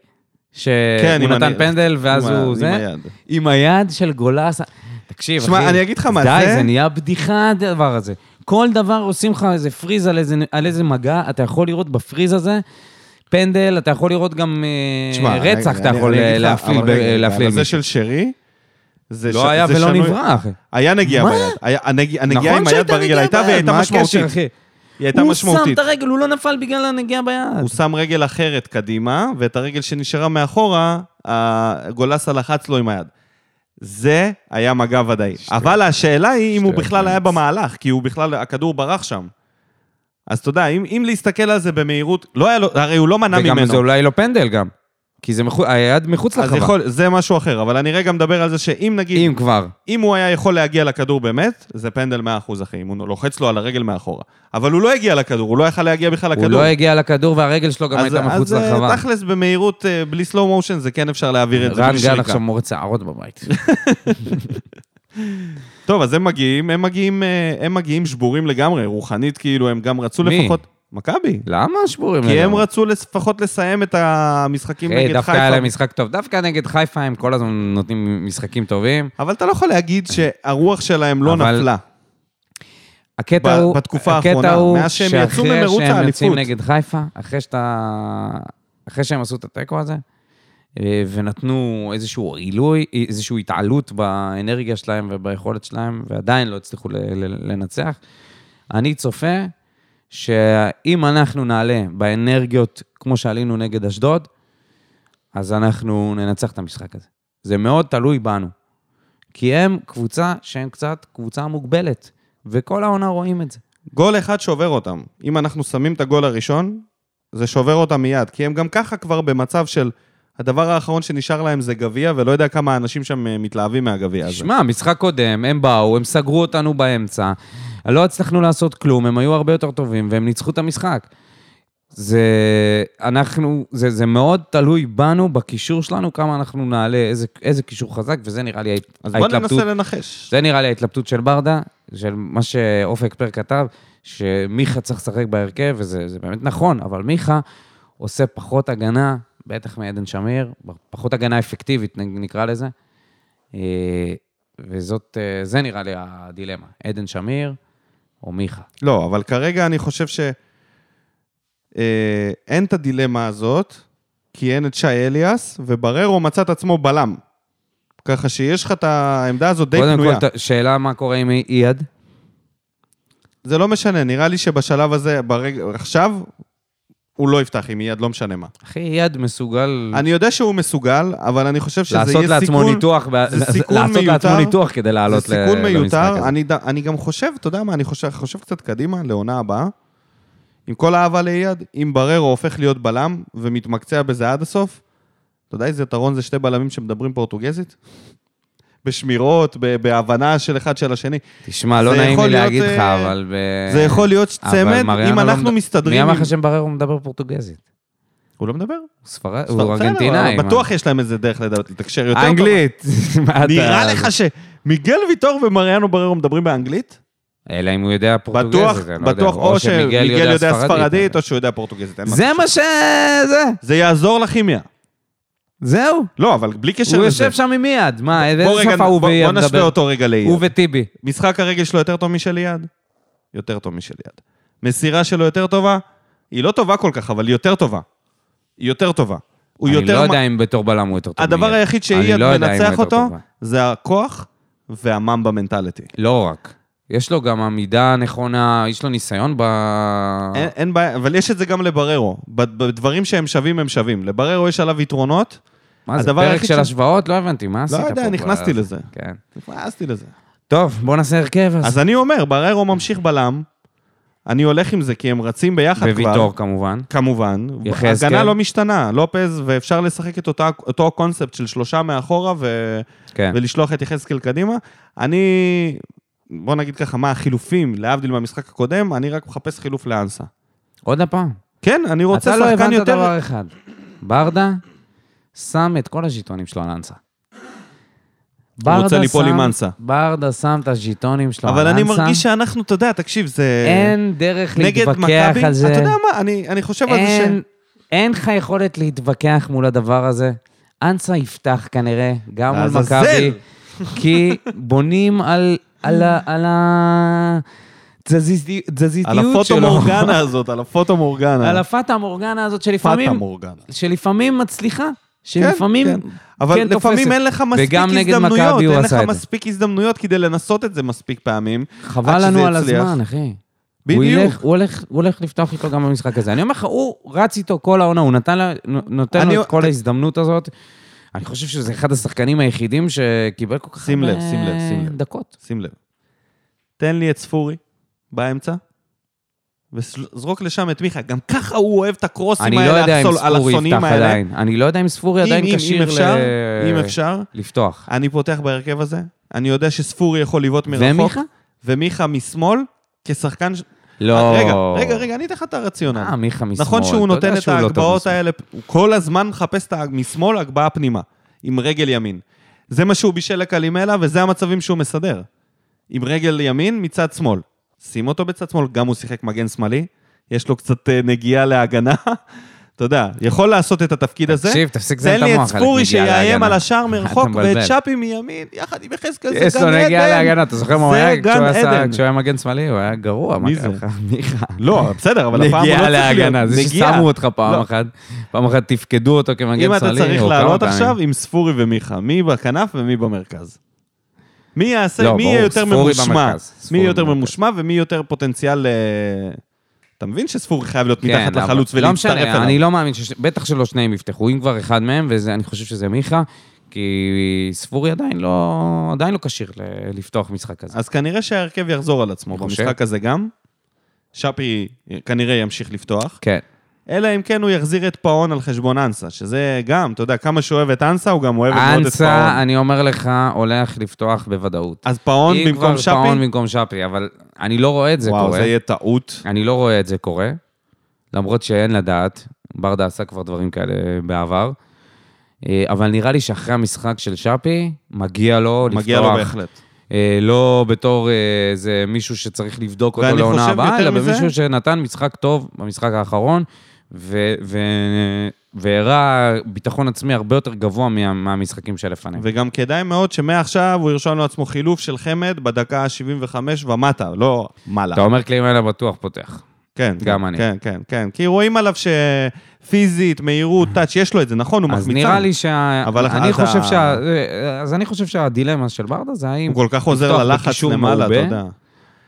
שהוא כן, עם נתן אני- פנדל ואז עם ה- הוא עם זה? היד. עם היד של גולס. תקשיב, אחי. שמע, אני אגיד לך מה, די, זה- זה נהיה בדיחה הדבר הזה. כל דבר עושים לך איזה פריז על איזה, על איזה מגע, אתה יכול לראות בפריז הזה פנדל, אתה יכול לראות גם אה, תשמע, רצח, אני- אתה אני- יכול אני לך, להפליל אבל זה. של שרי, זה ש- לא היה זה ולא שנוי- נברא, אחי. היה נגיעה? ביד. היה- הנגיע- הנגיעה עם נכון היד ברגל הייתה והיא הייתה הקשר, משמעותית. אחי? היא הייתה הוא שם משמעותית. את הרגל, הוא לא נפל בגלל הנגיעה ביד. הוא שם רגל אחרת קדימה, ואת הרגל שנשארה מאחורה, הגולסה לחץ לו עם היד. זה היה מגע ודאי. אבל השאלה היא אם הוא בכלל היה. במהלך, כי הוא בכלל, הכדור ברח שם. אז אתה יודע, אם, אם להסתכל על זה במהירות, לא היה לו, הרי הוא לא מנע וגם ממנו. זה אולי לא פנדל גם. כי זה מחו- היד מחוץ אז לחווה. יכול, זה משהו אחר, אבל אני רגע מדבר על זה שאם נגיד, אם כבר. אם הוא היה יכול להגיע לכדור באמת, זה פנדל 100% אחי, אם הוא לוחץ לו על הרגל מאחורה. אבל הוא לא הגיע לכדור, הוא לא יכל להגיע בכלל לכדור. הוא לא הגיע לכדור והרגל שלו גם אז, הייתה מחוץ אז לחווה. תכלס במהירות, אה, בלי slow motion, זה כן אפשר להעביר את זה רן גל שריקה. עכשיו מורד שערות בבית. טוב, אז הם מגיעים, הם מגיעים, אה, הם מגיעים שבורים לגמרי, רוחנית כאילו, הם גם רצו מי? לפחות... מכבי. למה שבורים? כי הם? רצו לפחות לסיים את המשחקים היי, נגד דווקא היה חיפה. להם משחק טוב. דווקא נגד חיפה הם כל הזמן נותנים משחקים טובים. אבל אתה לא יכול להגיד שהרוח שלהם לא נפלה. הקטע הוא... בתקופה הקטע האחרונה, הוא מאז שהם יצאו ממרוץ שאחרי שהם יוצאים האליפות. נגד חיפה, אחרי שאתה... אחרי שהם עשו את התיקו הזה, אה, ונתנו איזשהו עילוי, איזושהי התעלות באנרגיה שלהם וביכולת שלהם, ועדיין לא הצליחו לנצח, אני צופה שאם אנחנו נעלה באנרגיות כמו שעלינו נגד אשדוד, אז אנחנו ננצח את המשחק הזה. זה מאוד תלוי בנו. כי הם קבוצה שהם קצת קבוצה מוגבלת, וכל העונה רואים את זה. גול אחד שובר אותם. אם אנחנו שמים את הגול הראשון, זה שובר אותם מיד, כי הם גם ככה כבר במצב של הדבר האחרון שנשאר להם זה גביע, ולא יודע כמה אנשים שם אה, מתלהבים מהגביע הזה. שמע, משחק קודם, הם באו, הם סגרו אותנו באמצע, לא הצלחנו לעשות כלום, הם היו הרבה יותר טובים, והם ניצחו את המשחק. זה, אנחנו, זה, זה מאוד תלוי בנו, בקישור שלנו, כמה אנחנו נעלה, איזה, איזה קישור חזק, וזה נראה לי ההת- אז בוא ההתלבטות. ננסה לנחש. זה נראה לי ההתלבטות של ברדה, של מה שאופק פר כתב, שמיכה צריך לשחק בהרכב, וזה זה באמת נכון, אבל מיכה עושה פחות הגנה, בטח מעדן שמיר, פחות הגנה אפקטיבית, נקרא לזה. אה, וזאת, אה, זה נראה לי הדילמה, עדן שמיר או מיכה. לא, אבל כרגע אני חושב ש... אה, את הדילמה הזאת, כי אין את שי אליאס, ובררו מצא את עצמו בלם. ככה שיש לך את העמדה הזאת די קודם פנויה. כל, ת- שאלה מה קורה עם אייד? זה לא משנה, נראה לי שבשלב הזה, ברגע, עכשיו, הוא לא יפתח עם יד, לא משנה מה. אחי, אייד מסוגל אני יודע שהוא מסוגל, אבל אני חושב שזה יהיה לעשות סיכון... לעצמו ניתוח, זה סיכון לעשות לעצמו מיותר. ניתוח כדי לעלות זה ל- סיכון למשחק מיותר. הזה. אני, אני גם חושב, אתה יודע מה, אני חושב, חושב קצת קדימה, לעונה הבאה. עם כל האהבה לאייד, אם בררו הופך להיות בלם ומתמקצע בזה עד הסוף, אתה יודע איזה יתרון זה שתי בלמים שמדברים פורטוגזית? בשמירות, ב- בהבנה של אחד של השני. תשמע, לא נעים לי להגיד לך, אה, אבל... ב- זה יכול להיות צמד, אם לא אנחנו מסתדרים... מי אמר לך שמברר הוא מדבר פורטוגזית? הוא לא מדבר? הוא ספרד... הוא ארגנטינאי. בטוח יש להם איזה דרך לתקשר יותר טוב. אנגלית. נראה לך שמיגל ויטור ומריאנו בררו מדברים באנגלית? אלא אם הוא יודע פורטוגזית. בטוח, לא יודע. בטוח, או שמיגל יודע ספרדית, או שהוא יודע פורטוגזית. זה. מה ש... זה. זה יעזור לכימיה. זהו. לא, אבל בלי קשר הוא לזה. יושב שם עם יד. מה, איזה שפה הוא בוא- ואייד בוא נשווה מדבר? אותו רגע לאייד. הוא וטיבי. משחק הרגל שלו יותר טוב משל יד? יותר טוב משל יד. מסירה שלו יותר טובה? היא לא טובה כל כך, אבל היא יותר טובה. היא יותר טובה. הוא אני יותר... לא יודע אם בתור בלם הוא יותר טוב הדבר. היחיד שאייד לא הוא מנצח אותו, טוב. זה הכוח והממבה מנטליטי. לא רק. יש לו גם עמידה נכונה, יש לו ניסיון ב... אין, אין בעיה, אבל יש את זה גם לבררו. בד- בדברים שהם שווים, הם שווים. לבררו יש עליו יתרונות. מה זה, פרק של השוואות? לא הבנתי, מה עשית פה? יודע, נכנסתי לזה. כן. נכנסתי לזה. טוב, בוא נעשה הרכב אז. אז אני אומר, בררו ממשיך בלם. אני הולך עם זה, כי הם רצים ביחד כבר. וויטור כמובן. כמובן. יחזקאל. הגנה לא משתנה, לופז, ואפשר לשחק את אותה, אותו קונספט של שלושה מאחורה ו... כן. ולשלוח את יחזקאל קדימה. אני, בוא נגיד ככה, מה החילופים, להבדיל מהמשחק הקודם, אני רק מחפש חילוף לאנסה. עוד הפעם. כן, אני רוצה אתה לא שחקן הבנת יותר... דבר אחד. ברדה שם את כל הז'יטונים שלו על אנסה. ברדה רוצה ליפול עם אנסה. ברדה שם את הז'יטונים שלו על אבל אנסה. אני מרגיש שאנחנו, אתה יודע, תקשיב, זה... אין דרך להתווכח על זה. אתה יודע מה, אני, אני חושב על זה ש... אין, אין לך יכולת להתווכח מול הדבר הזה. אנסה יפתח כנראה, גם מול. מכבי, כי בונים על, על, ה- על על תזזיתיות שלו. הפוטו מורגנה הזאת, על הפוטו מורגנה. על הפאטה מורגנה הזאת שלפעמים, מורגנה. שלפעמים מצליחה, שלפעמים כן. אבל כן לפעמים תופסת. אין לך מספיק וגם נגד הזדמנויות, מכבי הוא אין לך עשה את זה. מספיק הזדמנויות כדי לנסות את זה מספיק פעמים. חבל לנו על יצליח. הזמן, אחי. בדיוק. הוא ילך, הוא, הולך, הוא הולך לפתוח איתו גם במשחק הזה. אני אומר לך, הוא רץ איתו כל העונה, הוא נתן, לה, נותן אני- לו את כל ההזדמנות הזאת. אני חושב שזה אחד השחקנים היחידים שקיבל כל כך הרבה לב, שים לב, שים לב. דקות. שים לב. תן לי את ספורי באמצע, וזרוק לשם את מיכה. גם ככה הוא אוהב את הקרוסים לא האלה, הסול- על הסונים האלה. עדיין. אני לא יודע אם ספורי עדיין אם, אם כשיר אפשר, ל... אם אפשר, לפתוח. אני פותח בהרכב הזה. אני יודע שספורי יכול לבעוט מרחוק. ומיכה? ומיכה משמאל, כשחקן... לא. רגע, רגע, רגע, אני אתן לך את הרציונל. אה, מיכה משמאל. נכון שהוא נותן את לא ההגבהות משמאל. האלה, הוא כל הזמן מחפש את. משמאל הגבהה פנימה, עם רגל ימין. זה מה שהוא בישל לקלימלה, וזה המצבים שהוא מסדר. עם רגל ימין מצד שמאל. שים אותו בצד שמאל, גם הוא שיחק מגן שמאלי, יש לו קצת אה, נגיעה להגנה. אתה יודע, יכול לעשות את התפקיד הזה. תקשיב, תפסיק תן לזיין את לי את המוח, חלק ספורי נגיעה שיאיים. על השער מרחוק. ואת שפי מימין, יחד עם יחזקאל, זה גן יש עדן. לו נגיעה להגנה, אתה זוכר מה הוא היה כשהוא היה מגן שמאלי? הוא היה גרוע, מה מי קרה זה? לך? מיכה. לא, בסדר, אבל הפעם הוא לא נגיעה צריך להיות... להגנה, זה נגיעה. ששמו אותך פעם לא. אחת, פעם אחת תפקדו אותו כמגן אם שמאלי. אתה צריך לעלות. עכשיו עם ספורי ומיכה, מי בכנף ומי במרכז? מי יעשה, לא, מי ברור, יהיה יותר ממושמע? במרכז, מי יהיה יותר במרכז. ממושמע ומי יותר פוטנציאל... אה, אתה מבין שספורי חייב להיות כן, מתחת לחלוץ לא ולהצטרף משנה, אליו? אני לא מאמין, שש- בטח שלא שניהם יפתחו, אם כבר אחד מהם, ואני חושב שזה מיכה, כי ספורי עדיין לא עדיין לא כשיר ל- לפתוח משחק כזה. אז כנראה שההרכב יחזור על עצמו. במשחק הזה גם. שפי כנראה ימשיך לפתוח. כן. אלא אם כן הוא יחזיר את פאון על חשבון אנסה, שזה גם, אתה יודע, כמה שהוא אוהב את אנסה, הוא גם אוהב מאוד את פאון. אנסה, אני אומר לך, הולך לפתוח בוודאות. אז פאון במקום שפי? פאון במקום שפי, אבל אני לא רואה את זה וואו, קורה. זה יהיה טעות. אני לא רואה את זה קורה, למרות שאין לדעת, ברדה עשה כבר דברים כאלה בעבר. אה, אבל נראה לי שאחרי המשחק של שפי, מגיע לו לפתוח. מגיע לו בהחלט. אה, לא בתור אה, איזה מישהו שצריך לבדוק אותו לעונה הבאה, אלא במישהו שנתן משחק טוב במשחק האחרון, ו- ו- והראה ביטחון עצמי הרבה יותר גבוה מה- מהמשחקים שלפניהם. וגם כדאי מאוד שמעכשיו הוא ירשום לעצמו חילוף של חמד בדקה ה-75 ומטה, לא מעלה. אתה אומר קלימלה בטוח פותח. כן, גם כן, אני. כן, כן, כן. כי רואים עליו שפיזית, מהירות, טאץ', יש לו את זה, נכון, הוא אז מחמיצן. נראה לי שה... אבל אני אתה- חושב שה... אז אני חושב שהדילמה של ברדה זה האם... הוא כל כך עוזר ללחץ למעלה, אתה יודע.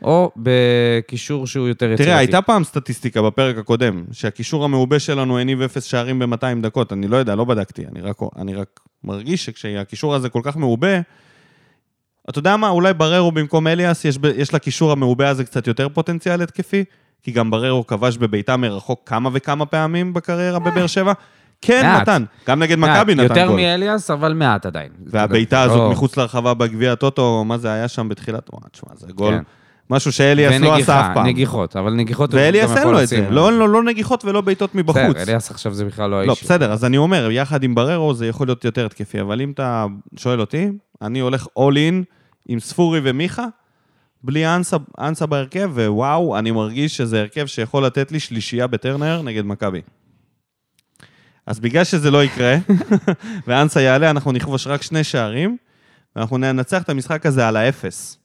או בקישור שהוא יותר יצירתי. תראה, הייתה פעם סטטיסטיקה בפרק הקודם, שהקישור המעובה שלנו הניב אפס שערים ב-200 דקות. אני לא יודע, לא בדקתי. אני רק, אני רק מרגיש שכשהקישור הזה כל כך מעובה, אתה יודע מה, אולי בררו במקום אליאס, יש, יש לקישור המעובה הזה קצת יותר פוטנציאל התקפי, כי גם בררו כבש בביתה מרחוק כמה וכמה פעמים בקריירה בבאר שבע. כן, מעט. נתן. גם נגד מכבי נתן יותר גול. מאליאס, אבל מעט עדיין. והבעיטה לא- הזאת מחוץ לרחבה בגביע הטוטו, מה זה היה שם בתחילת... וואי, תשמע, זה גול. כן. משהו שאליאס לא עשה אף פעם. נגיחות, אבל נגיחות... ואליאס אין לו את זה. לא, לא, לא נגיחות ולא בעיטות מבחוץ. בסדר, אליאס עכשיו זה בכלל לא לא, האישו. בסדר, אז אני אומר, יחד עם בררו זה יכול להיות יותר התקפי, אבל אם אתה שואל אותי, אני הולך all in עם ספורי ומיכה, בלי אנסה, אנסה בהרכב, ווואו, אני מרגיש שזה הרכב שיכול לתת לי שלישייה בטרנר נגד מכבי. אז בגלל שזה לא יקרה, ואנסה יעלה, אנחנו נכבוש רק שני שערים, ואנחנו ננצח את המשחק הזה על האפס.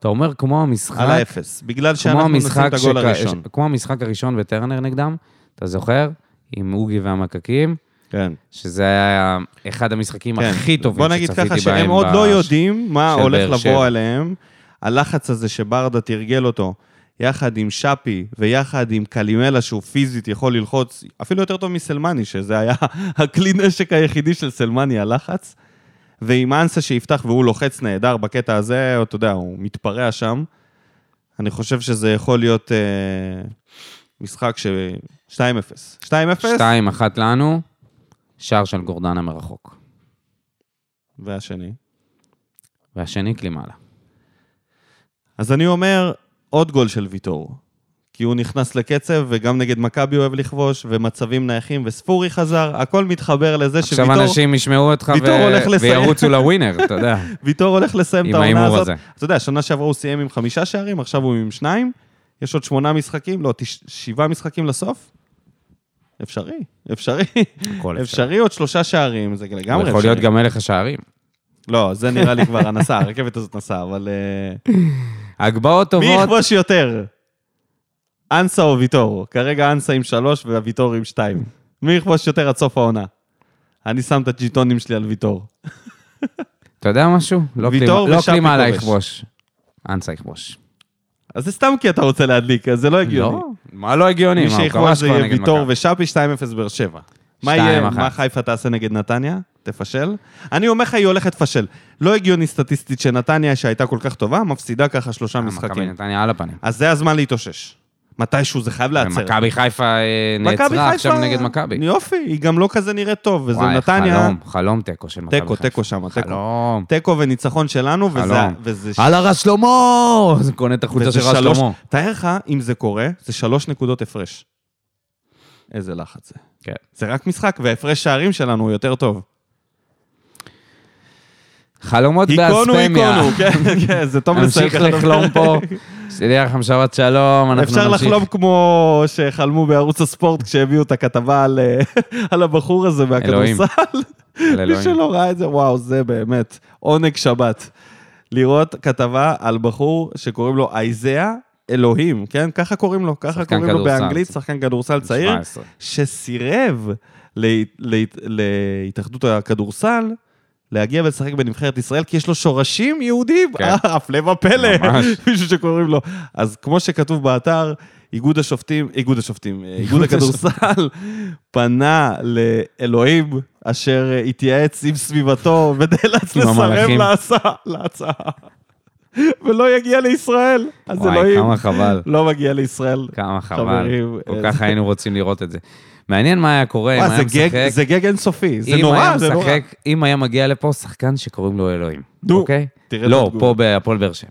אתה אומר כמו המשחק... על האפס. בגלל שאנחנו נשים את הגול שק- הראשון. כמו המשחק הראשון בטרנר נגדם, אתה זוכר? עם אוגי והמקקים, כן. שזה היה אחד המשחקים כן. הכי טובים בוא נגיד שצפיתי ככה בהם. שהם עוד בש- לא יודעים מה הולך לבוא. עליהם. הלחץ הזה שברדה תרגל אותו, יחד עם שפי ויחד עם קלימלה, שהוא פיזית יכול ללחוץ, אפילו יותר טוב מסלמני, שזה היה הכלי נשק היחידי של סלמני, הלחץ. ועם אנסה שיפתח והוא לוחץ נהדר בקטע הזה, אתה יודע, הוא מתפרע שם. אני חושב שזה יכול להיות אה, משחק ש... 2-0. 2-0? שתיים, אחת לנו, שער של גורדנה מרחוק. והשני. והשני קלימלה. אז אני אומר, עוד גול של ויטור. כי הוא נכנס לקצב, וגם נגד מכבי הוא אוהב לכבוש, ומצבים נייחים, וספורי חזר, הכל מתחבר לזה עכשיו שוויטור אנשים ישמעו אותך ו-. וירוצו לווינר, אתה יודע. ויטור הולך לסיים את העונה הזאת. הזה. אתה יודע, שנה שעברה הוא סיים עם חמישה שערים, עכשיו הוא עם שניים, יש עוד שמונה משחקים, לא, תש... שבעה משחקים לסוף. אפשרי, אפשרי. אפשרי. אפשרי עוד שלושה שערים, זה לגמרי אפשרי. יכול להיות גם מלך השערים. לא, זה נראה לי כבר הנסע, הרכבת הזאת נסעה, אבל... אה, הגבהות מי טובות, יכבוש יותר? אנסה או ויטור? כרגע אנסה עם שלוש והוויטור עם שתיים. מי יכבוש יותר עד סוף העונה? אני שם את הג'יטונים שלי על ויטור. אתה יודע משהו? לא קלימה- לא קלימלה כובש. יכבוש. אנסה יכבוש. אז זה סתם כי אתה רוצה להדליק, אז זה לא הגיוני. לא, מה לא הגיוני? מי שיכבוש זה יהיה ויטור מכבי. ושאפי 2-0 באר שבע. מה 2-1. יהיה, מה חיפה תעשה נגד נתניה? תפשל? אני אומר לך, היא הולכת לפשל. לא הגיוני סטטיסטית שנתניה, שהייתה כל כך טובה, מפסידה ככה שלושה אה, מכבי משחקים. נתניה על הפנים. אז זה הזמן להתאושש. מתישהו זה חייב חיפה אה, מכבי נעצרה עכשיו חיפה- נגד מכבי. יופי, היא גם לא כזה נראית טוב, וזה וואי, נתניה... חלום, חלום תיקו של מכבי תיקו, חיפה. תיקו שם, תיקו. חלום. תיקו וניצחון שלנו, וזה... חלום. וזה על הרס שלמה! זה קונה את החולצה וזה של רס שלמה. תאר לך, אם זה קורה, זה שלוש נקודות הפרש. איזה לחץ זה. כן. זה רק משחק, וההפרש שערים שלנו הוא יותר טוב. חלומות באספמיה. היכונו, כן, כן, זה טוב לסיים נמשיך לחלום. פה. שתדע לכם שבת שלום, אנחנו אפשר נמשיך. לחלום כמו שחלמו בערוץ הספורט כשהביאו את הכתבה על, אה, על הבחור הזה. מהכדורסל. מי. שלא ראה את זה, וואו, זה באמת עונג שבת. לראות כתבה על בחור שקוראים לו אייזאה אלוהים, כן? ככה קוראים לו, ככה קוראים לו. באנגלית, שחקן כדורסל צעיר, 17. שסירב לה- לה- להתאחדות הכדורסל להגיע ולשחק בנבחרת ישראל, כי יש לו שורשים יהודים, כן. אה, הפלא ופלא. מישהו שקוראים לו. אז כמו שכתוב באתר, איגוד השופטים, איגוד השופטים, אה, איגוד הכדורסל, פנה לאלוהים, אשר אה, התייעץ עם סביבתו ונאלץ לסרב. להצעה. ולא יגיע לישראל. אז וואי, אלוהים, כמה חבל. לא מגיע לישראל. כמה חבל. חברים, כל כך היינו רוצים לראות את זה. מעניין מה היה קורה אם היה משחק. זה גג אינסופי, זה נורא, זה נורא. אם היה מגיע לפה שחקן שקוראים לו אלוהים, אוקיי? תראה לא. פה בהפועל באר שבע.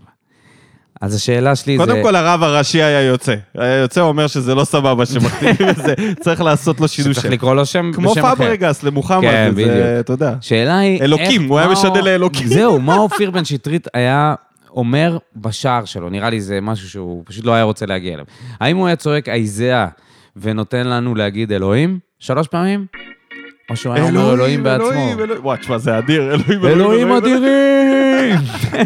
אז השאלה שלי זה... קודם כל הרב הראשי היה יוצא. היה יוצא, אומר שזה לא סבבה שמחתימים את זה, צריך לעשות לו שינוי שם. לקרוא לו שם כמו. פאברגס למוחמד, כן, זה, בדיוק. אתה יודע. שאלה היא... אלוקים, הוא היה משנה לאלוקים. זהו, מה אופיר בן שטרית היה אומר בשער שלו? נראה לי זה משהו שהוא פשוט לא היה רוצה להגיע אליו. האם הוא היה צועק אייזאה ונותן לנו להגיד אלוהים שלוש פעמים? או שהוא היה אומר אלוהים בעצמו? אלוהים, אלוהים. וואי, תשמע, זה אדיר, אלוהים, אלוהים אדירים!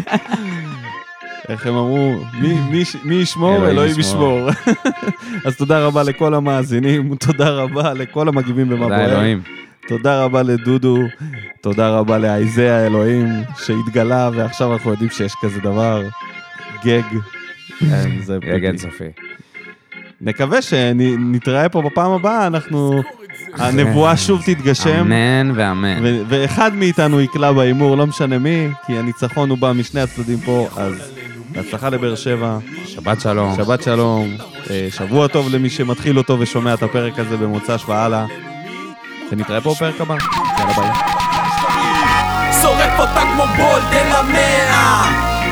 איך הם אמרו, מי- מי מי ישמור, אלוהים אלוהים ישמור. אז תודה רבה לכל המאזינים, תודה רבה לכל המגיבים במה תודה. אלוהים. תודה רבה לדודו, תודה רבה לאייזאה האלוהים שהתגלה, ועכשיו אנחנו יודעים שיש כזה דבר. גג. אין, זה פגי. אינסופי. נקווה שנתראה פה בפעם הבאה, אנחנו... הנבואה שוב תתגשם. אמן ואמן. ואחד מאיתנו יקלע בהימור, לא משנה מי, כי הניצחון הוא בא משני הצדדים פה, אז בהצלחה לבאר שבע, שבת שלום. שבת שלום, אה, שבוע טוב למי שמתחיל אותו ושומע את הפרק הזה במוצ"ש והלאה, ונתראה פה בפרק הבא. יאללה ביי. שורף אותה כמו בולד אל המאה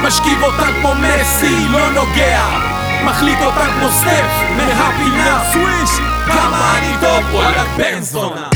משכיב אותה כמו מסי, לא נוגע מחליט אותה כמו סטף מהפינה סוויש כמה אני טוב וואלה בן זונה